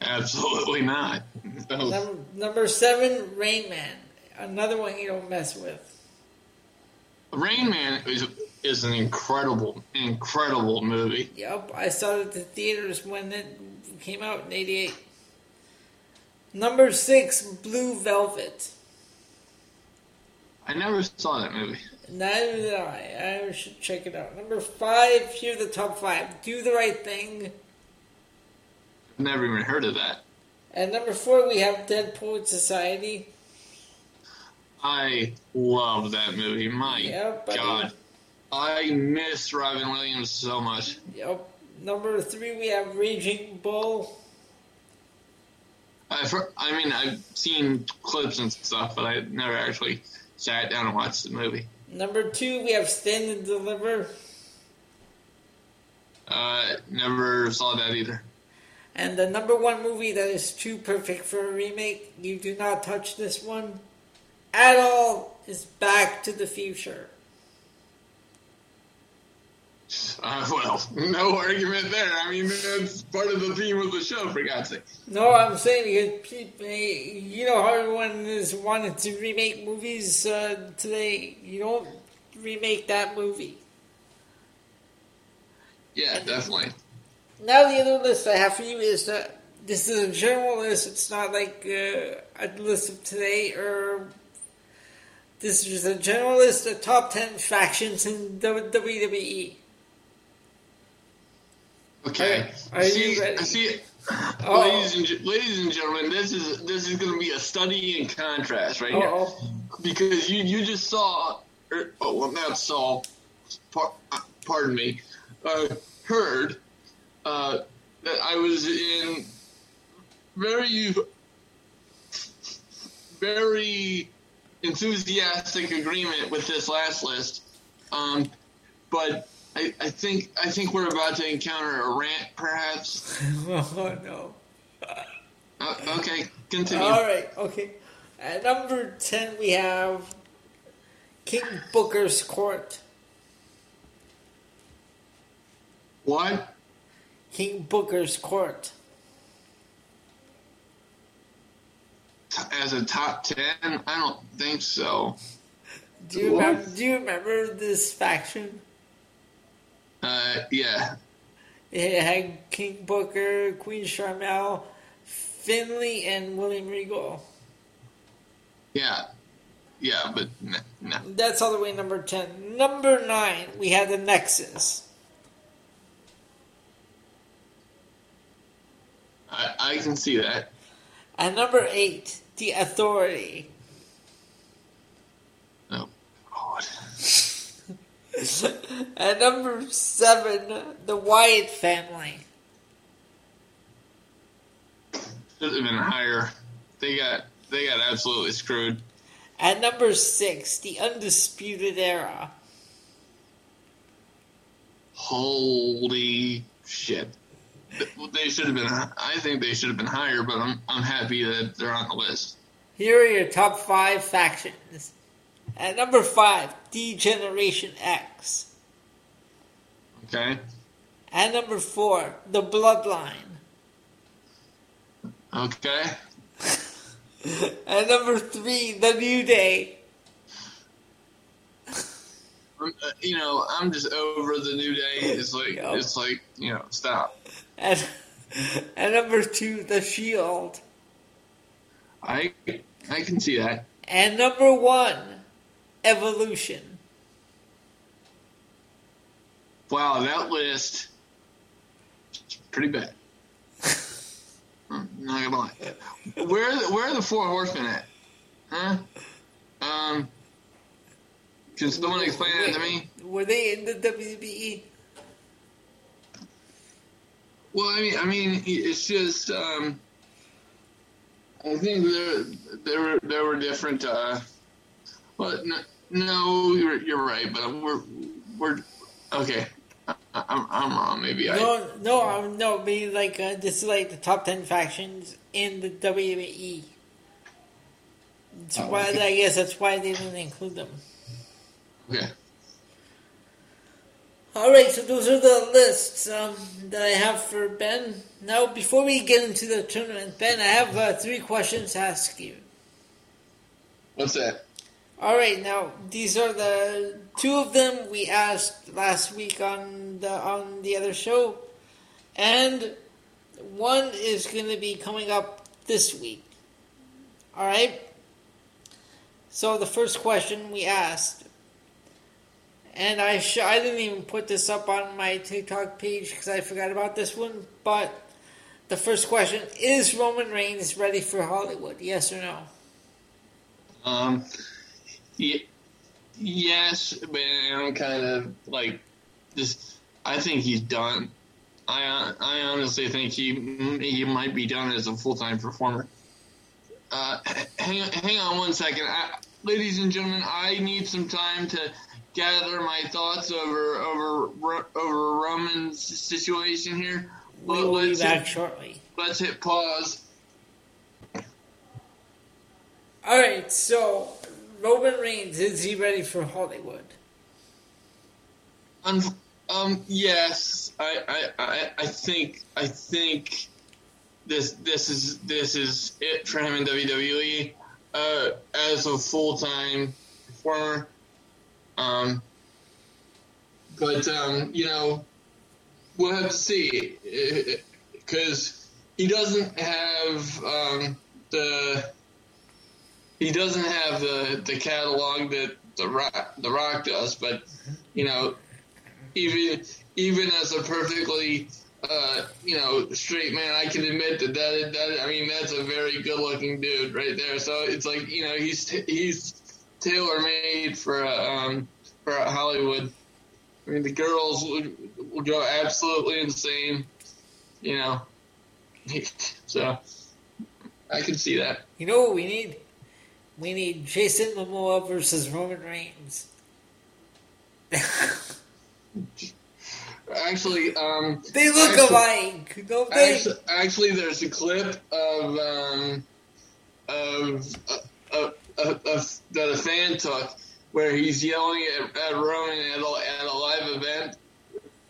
Absolutely not. No. Number, number 7, Rain Man. Another one you don't mess with. Rain Man is is an incredible, incredible movie. Yep, I saw it at the theaters when it came out in '88. Number six, Blue Velvet. I never saw that movie. Neither did I. I should check it out. Number five, here are the top five. Do the right thing. Never even heard of that. And number four, we have Dead Poet Society. I love that movie. My Yeah. God, I miss Robin Williams so much. Yep. Number three, we have Raging Bull. I've heard, I mean, I've seen clips and stuff, but I never actually sat down and watched the movie. Number two, we have Stand and Deliver. Uh, never saw that either. And the number one movie that is too perfect for a remake, you do not touch this one at all, is Back to the Future. Uh, well, no argument there. I mean, that's part of the theme of the show, for God's sake. No, I'm saying because people, you know how everyone is wanting to remake movies uh, today. You don't remake that movie. Yeah, definitely. Now the other list I have for you is that this is a general list. It's not like uh, a list of today or this is just a general list of top ten factions in WWE. Okay. Are see, ready? See, Uh-oh. ladies and ladies and gentlemen, this is this is going to be a study in contrast right here, Uh-oh. because you you just saw, er, oh well, not saw, par, uh, pardon me, uh, heard uh, that I was in very very enthusiastic agreement with this last list, um, but. I, I think I think we're about to encounter a rant, perhaps. oh no. Uh, okay, continue. All right, okay. At number 10, we have King Booker's Court. What? King Booker's Court. As a top ten? I don't think so. Do you, remember, do you remember this faction? Uh, yeah. It had King Booker, Queen Sharmell, Finlay, and William Regal. Yeah. Yeah, but no. no. That's all the way number 10. Number 9, we had the Nexus. I, I can see that. And number 8, the Authority. Oh, God. and number 7, the Wyatt family. Should have been higher. They got they got absolutely screwed. At number 6, the Undisputed Era. Holy shit. They should have been. I think they should have been higher, but I'm I'm happy that they're on the list. Here are your top 5 factions. At number 5, D Generation X. Okay. At number 4, the Bloodline. Okay. At number 3, the New Day. You know, I'm just over the new day. It's like it's like you know, stop. And, and number 2, the Shield. I I can see that. And number 1, Evolution. wow, that list is pretty bad. I'm not gonna lie. Where are the, where are the four horsemen at? Huh? Um, can someone explain that to me? Were they in the WWE? Well, I mean, I mean, it's just. Um, I think there there were there were different. Uh, well, no, no you're, you're right, but we're we're okay. I, I'm I'm wrong. Maybe I. No, no, um, no. Mean, like uh, this is like the top ten factions in the WWE. That's Oh, why okay. I guess that's why they didn't include them. Okay. All right, so those are the lists um, that I have for Ben. Now, before we get into the tournament, Ben, I have uh, three questions to ask you. What's that? All right, now these are the two of them we asked last week on the on the other show, and one is going to be coming up this week. All right. So the first question we asked, and I sh- I didn't even put this up on my TikTok page because I forgot about this one, but the first question is Roman Reigns ready for Hollywood? Yes or no? Um. Ye- yes, but I'm kind of like just. I think he's done. I I honestly think he he might be done as a full time performer. Uh, hang hang on one second, I, ladies and gentlemen. I need some time to gather my thoughts over over over Roman's situation here. We Let- will be let's back hit, shortly. let's hit pause. All right, so Roman Reigns is he ready for Hollywood? Um, um, yes, I, I, I, I think, I think this, this is, this is it for him in WWE, uh, as a full-time performer. Um, but, um, you know, we'll have to see, because he doesn't have, um, the, he doesn't have the, the catalog that the Rock, the Rock does, but, you know, even even as a perfectly uh, you know straight man, I can admit that that, that I mean that's a very good looking dude right there. So it's like you know he's he's tailor made for um for Hollywood. I mean the girls would, will go absolutely insane, you know. So I can see that. You know what we need? We need Jason Momoa versus Roman Reigns. Actually, um, They look Actually- alike, don't they? Actually, actually, there's a clip of um, of, uh, uh, of that a fan took where he's yelling at, at Roman at a, at a live event.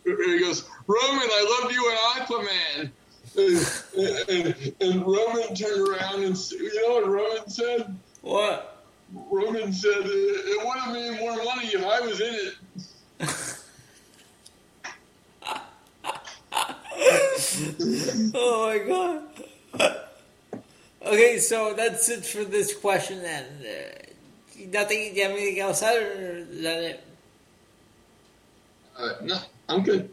He goes, "Roman, I love you and Aquaman." And, and, and Roman turned around and you know what Roman said? What? Roman said, "It, it would have made more money if I was in it." Oh my god. Okay, so that's it for this question then. Uh, nothing, do you have anything else out or is that it? Uh, no, I'm good.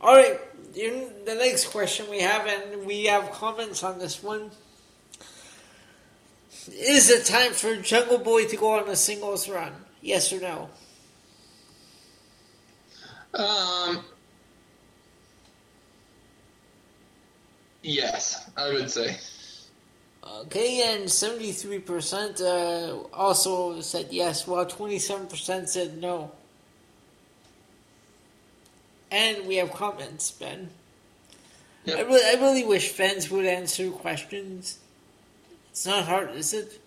Alright, the next question we have, and we have comments on this one. Is it time for Jungle Boy to go on a singles run? Yes or no? Um. Yes, I would say. Okay, and 73% uh, also said yes, while 27% said no. And we have comments, Ben. Yep. I, really, I really wish fans would answer questions. It's not hard, is it?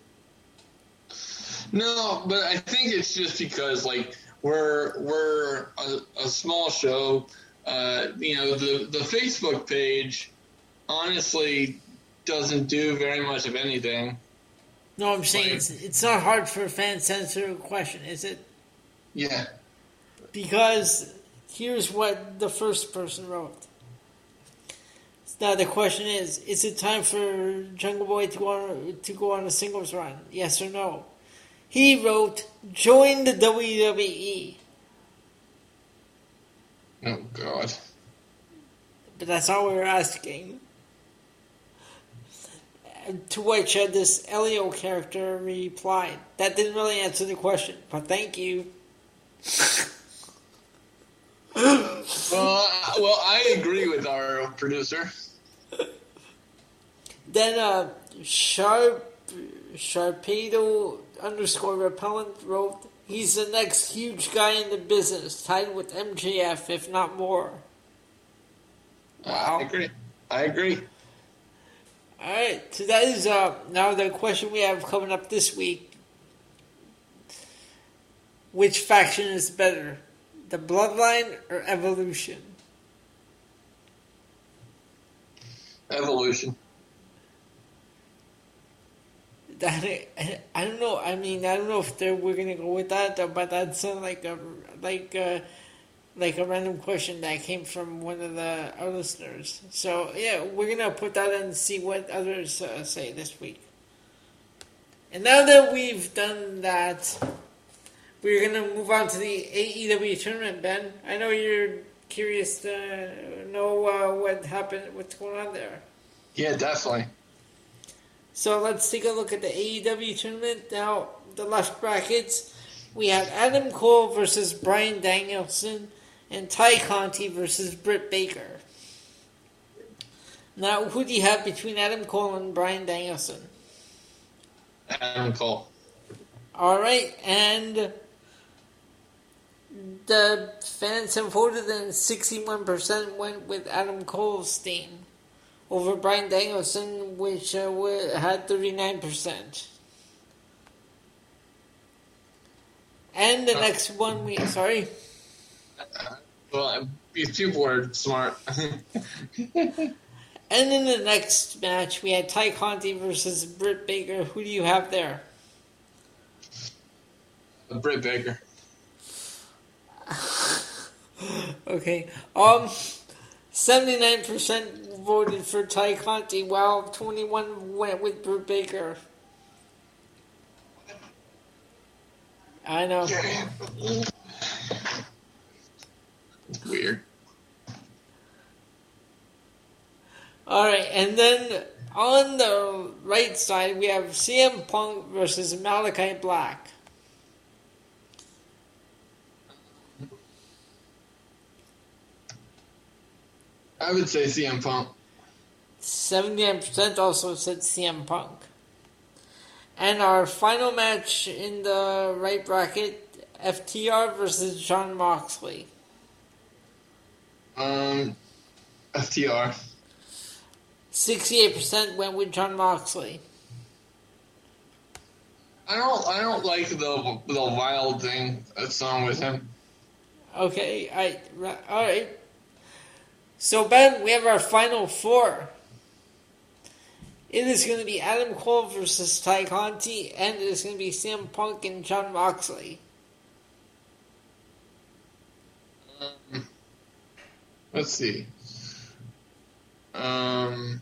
No, but I think it's just because like we're we're a, a small show. Uh, you know, the the Facebook page honestly doesn't do very much of anything. No, I'm saying Right. it's, it's not hard for fans to answer a question, is it? Yeah. Because here's what the first person wrote. Now the question is: Is it time for Jungle Boy to go on to go on a singles run? Yes or no? He wrote, "Join the WWE." Oh God. But that's all we were asking. To which uh, this Elio character replied, "That didn't really answer the question, but thank you." well, uh, well, I agree with our producer. Then uh, Sharp Sharpedo underscore repellent wrote, "He's the next huge guy in the business, tied with MJF, if not more." Wow. I agree. I agree. All right, so that is uh, now the question we have coming up this week. Which faction is better, the Bloodline or Evolution? Evolution. That I don't know. I mean, I don't know if we're gonna go with that, but that sounds like a like a, like a random question that came from one of the our listeners. So yeah, we're gonna put that in and see what others uh, say this week. And now that we've done that, we're gonna move on to the AEW tournament. Ben, I know you're curious to know uh, what happened, what's going on there. Yeah, definitely. So let's take a look at the AEW tournament. Now, the left brackets, we have Adam Cole versus Bryan Danielson and Tay Conti versus Britt Baker. Now, who do you have between Adam Cole and Bryan Danielson? Adam Cole. All right, and the fans have voted, and 61% went with Adam Cole's team over Bryan Danielson, which uh, had 39%. And the next one, we sorry. Well, these people were smart. and in the next match, we had Tay Conti versus Britt Baker. Who do you have there? Britt Baker. okay. Um, seventy-nine percent voted for Tay Conti, while twenty-one went with Britt Baker. I know. Weird. All right, and then on the right side we have CM Punk versus Malachi Black. I would say CM Punk. 79% also said CM Punk. And our final match in the right bracket FTR versus Jon Moxley. Um, FTR. 68% went with Jon Moxley. I don't. I don't like the the wild thing that's on with him. Okay, I all right. So Ben, we have our final four. It is going to be Adam Cole versus Tay Conti, and it is going to be CM Punk and Jon Moxley. Um, let's see. Um,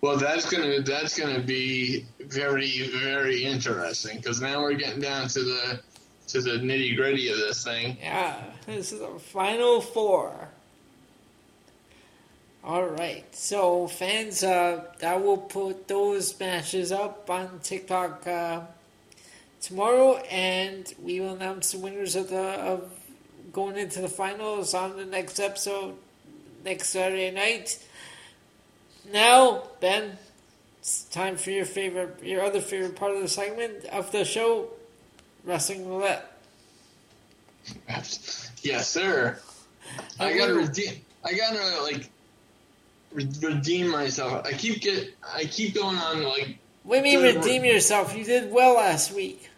well, that's gonna that's gonna be very very interesting because now we're getting down to the to the nitty gritty of this thing. Yeah, this is the final four. All right, so fans, uh, I will put those matches up on TikTok uh, tomorrow, and we will announce the winners of the of going into the finals on the next episode next Saturday night. Now, Ben, it's time for your favorite, your other favorite part of the segment of the show, wrestling roulette. Yes, sir. I gotta redeem. I gotta like redeem myself. I keep get. I keep going on like. What do you mean redeem yourself? You did well last week.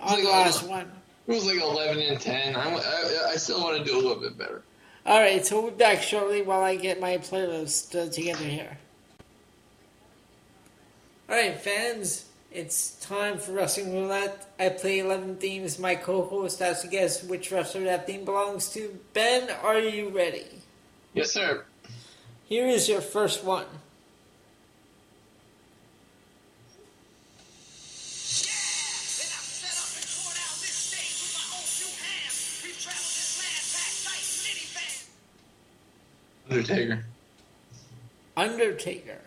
On like the last one. It was like eleven and ten. I, I, I still want to do a little bit better. All right, so we'll be back shortly while I get my playlist uh, together here. All right, fans, it's time for Wrestling Roulette. I play 11 themes. My co host has to guess which wrestler that theme belongs to. Ben, are you ready? Yes, sir. Here is your first one. Undertaker. Undertaker.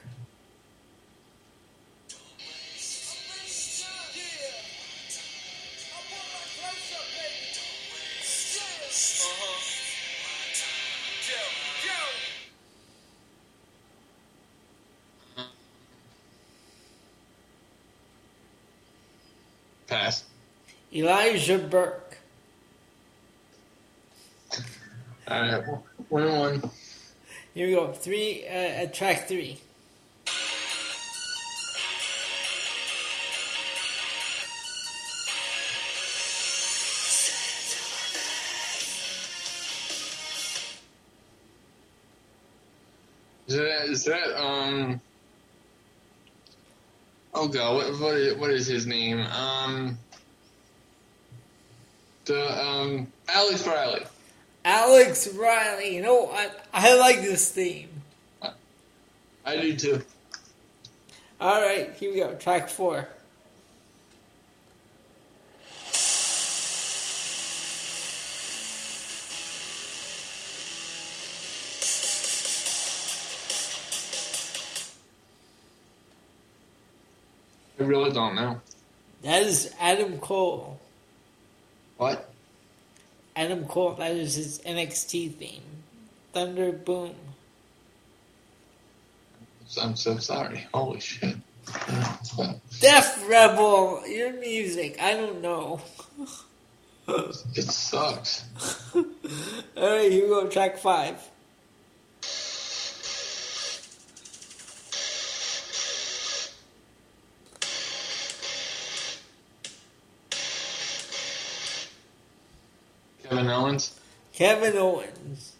Pass. Elijah Burke. Right, one and one. Here we go. Three, uh, at track three. Is that, is that um? Oh god, what what is, what is his name? Um, the um Alex Riley. Alex Riley. You know, I, I like this theme. I do too. All right, here we go. Track four. I really don't know. That is Adam Cole. What? Adam Cole. That is his NXT theme. Thunder Boom. I'm so sorry. Holy shit. Def Rebel. Your music. I don't know. It sucks. All right, here we go. Track five. Kevin Owens. Kevin Owens.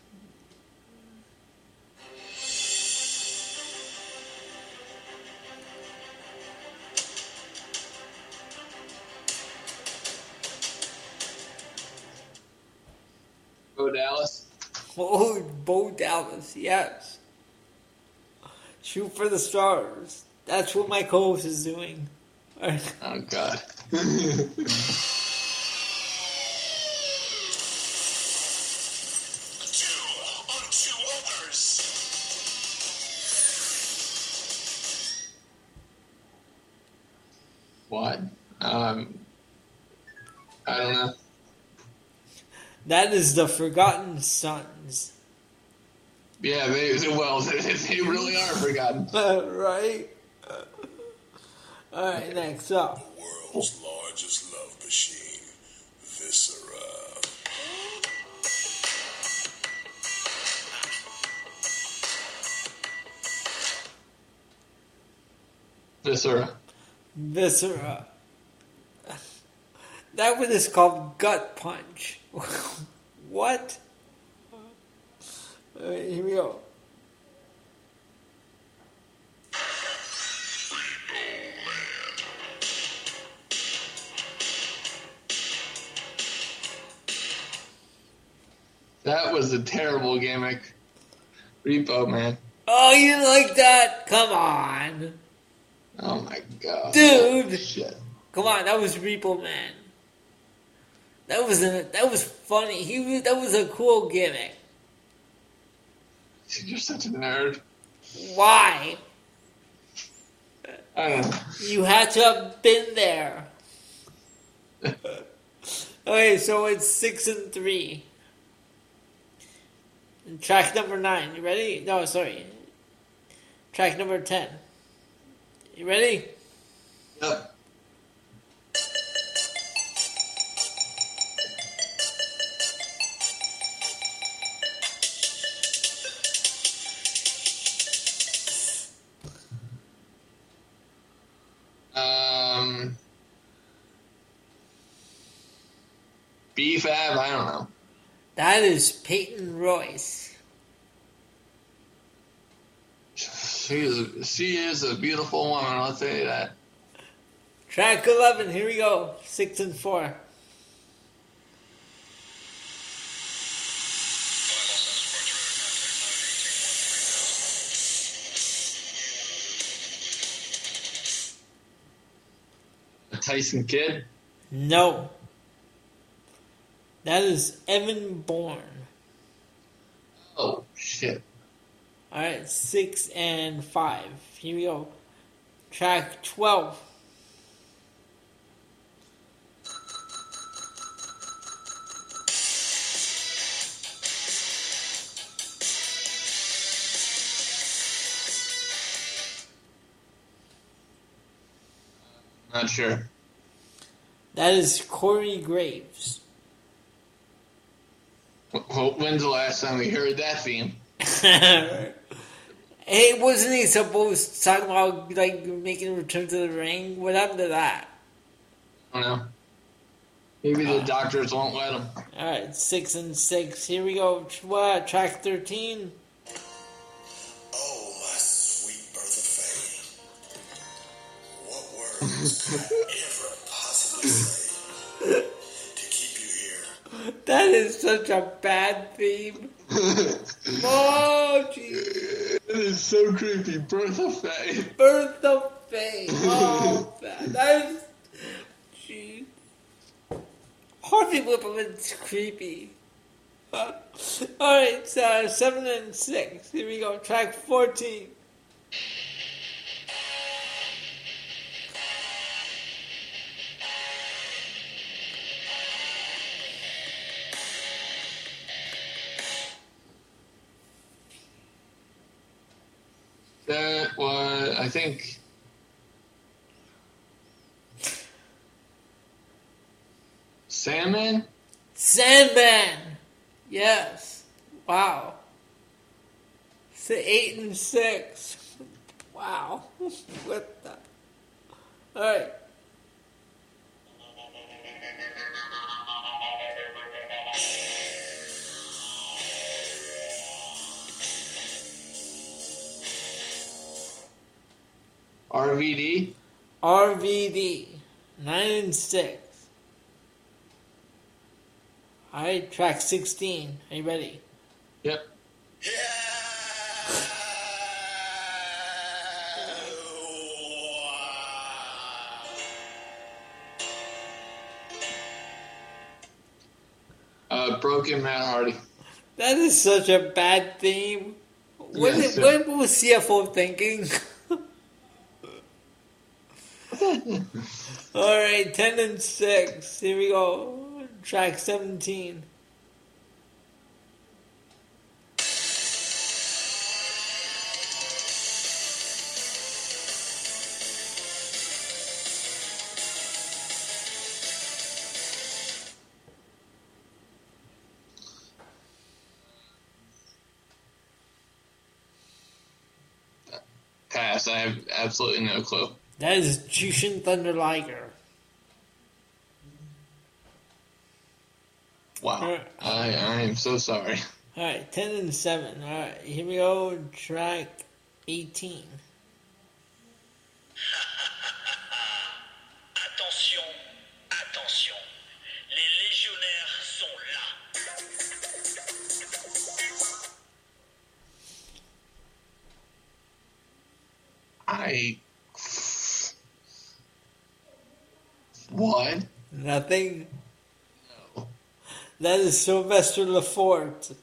Bo Dallas. Oh, Bo Dallas. Yes. Shoot for the stars. That's what my co-host is doing. Oh god. That is the Forgotten Sons. Yeah, they well, they really are forgotten. right? All right, next up. The world's largest love machine, Viscera. Viscera. Viscera. That one is called Gut Punch. what? All right, here we go. That was a terrible gimmick. Repo man. Oh, you like that? Come on. Oh my god. Dude. Shit. Come on, that was Repo Man. That was a, that was funny. He was, that was a cool gimmick. You're such a nerd. Why? I don't know. You had to have been there. okay, so it's six and three. And track number nine. You ready? No, sorry. Track number ten. You ready? Yep. BFAB, I don't know. That is Peyton Royce. She is, she is a beautiful woman, I'll tell you that. Track eleven. Here we go. Six and four. A Tyson Kidd? No. That is Evan Bourne. Oh, shit. All right, six and five. Here we go. Track 12. Not sure. That is Corey Graves. Wh- When's the last time we heard that theme? hey, wasn't he supposed to talk about like making a return to the ring? What happened to that? I don't know. Maybe the uh. doctors won't let him. All right, six and six. Here we go. What track thirteen? Oh, my sweet Bertha Faye. What words could I ever possibly say That is such a bad theme. oh, jeez. It is so creepy. Birth Bertha Faye. Bertha Faye. Oh, that that is. Jeez. Harvey Wippleman's creepy. Uh, Alright, uh, 7 and 6. Here we go. Track 14. That was, I think, Sandman? Sandman. Yes. Wow. It's So 8 and 6. Wow. what the? Alright. RVD? RVD. 9 and 6. Alright, track 16. Are you ready? Yep. Yeah. Uh, Broken Matt Hardy. That is such a bad theme. What, Yes, what was CFO thinking? Alright, 10 and 6. Here we go. Track 17. Pass. I have absolutely no clue. That is Jushin Thunder Liger. Wow. I, I am so sorry. Alright, 10 and 7. Alright, here we go. Track 18. Attention, attention, les légionnaires sont là. I. What? Nothing. No. That is Sylvester Lefort.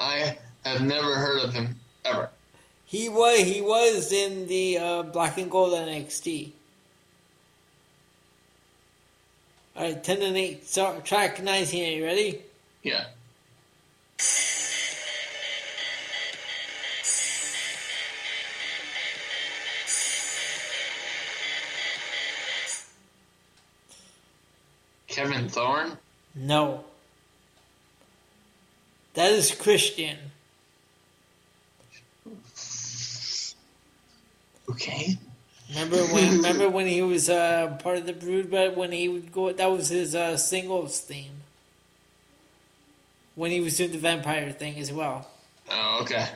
I have never heard of him ever. He was he was in the uh, Black and Gold NXT. All right, ten and eight. So track nineteen. Are you ready? Yeah. Kevin Thorn? No. That is Christian. Okay. Remember when? remember when he was uh, part of the Brood? But when he would go, that was his uh, singles theme. When he was doing the vampire thing as well. Oh, okay.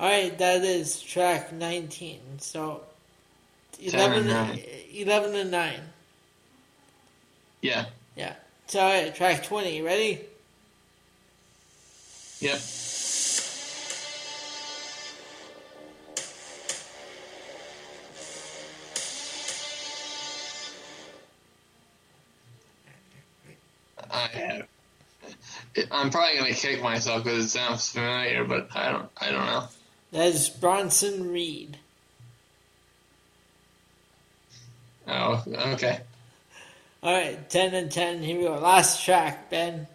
All right, that is track nineteen. So 10 11, and nine. 11 and nine. Yeah. Yeah. So right, track twenty. Ready? Yep. I have I'm probably gonna kick myself because it sounds familiar, but I don't. I don't know. That is Bronson Reed. Oh, okay. All right, ten and ten. Here we go. Last track, Ben.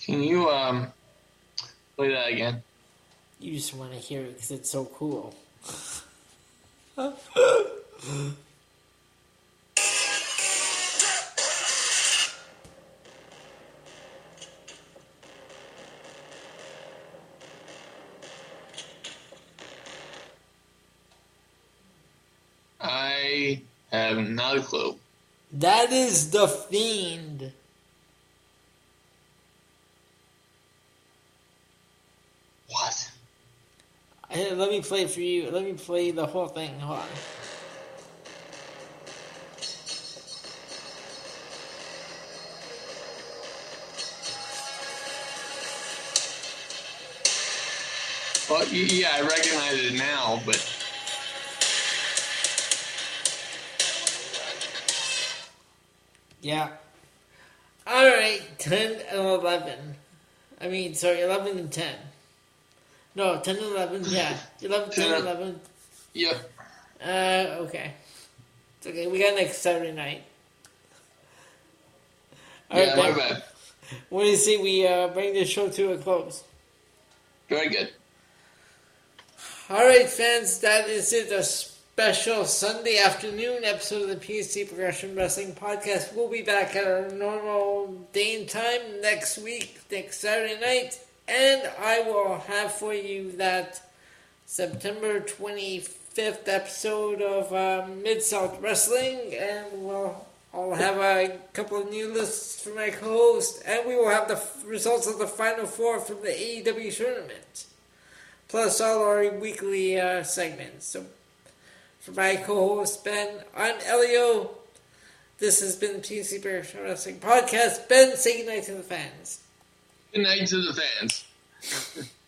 Can you um play that again? You just want to hear it because it's so cool. That is the fiend. What? Hey, let me play for you. Let me play the whole thing. Hold on. Well, yeah, I recognize it now, but Yeah. All right, ten and eleven. I mean, sorry, eleven and ten. No, ten and eleven. Yeah, 11, 10, Ten. 11. yep. Uh, okay. It's okay. We got next Saturday night. All yeah, right, my bad. What do you say we uh, bring this show to a close? Very good. All right, fans, that is it. Special Sunday afternoon episode of the PSC Progression Wrestling Podcast. We'll be back at our normal day and time next week, next Saturday night, and I will have for you that September 25th episode of uh, Mid South Wrestling, and we'll I'll have a couple of new lists for my co-host, and we will have the f- results of the Final Four from the AEW tournament plus all our weekly uh, segments. So, for my co-host Ben, I'm Elio. This has been the PC Bear Wrestling Podcast. Ben, say goodnight to the fans. Good night to the fans.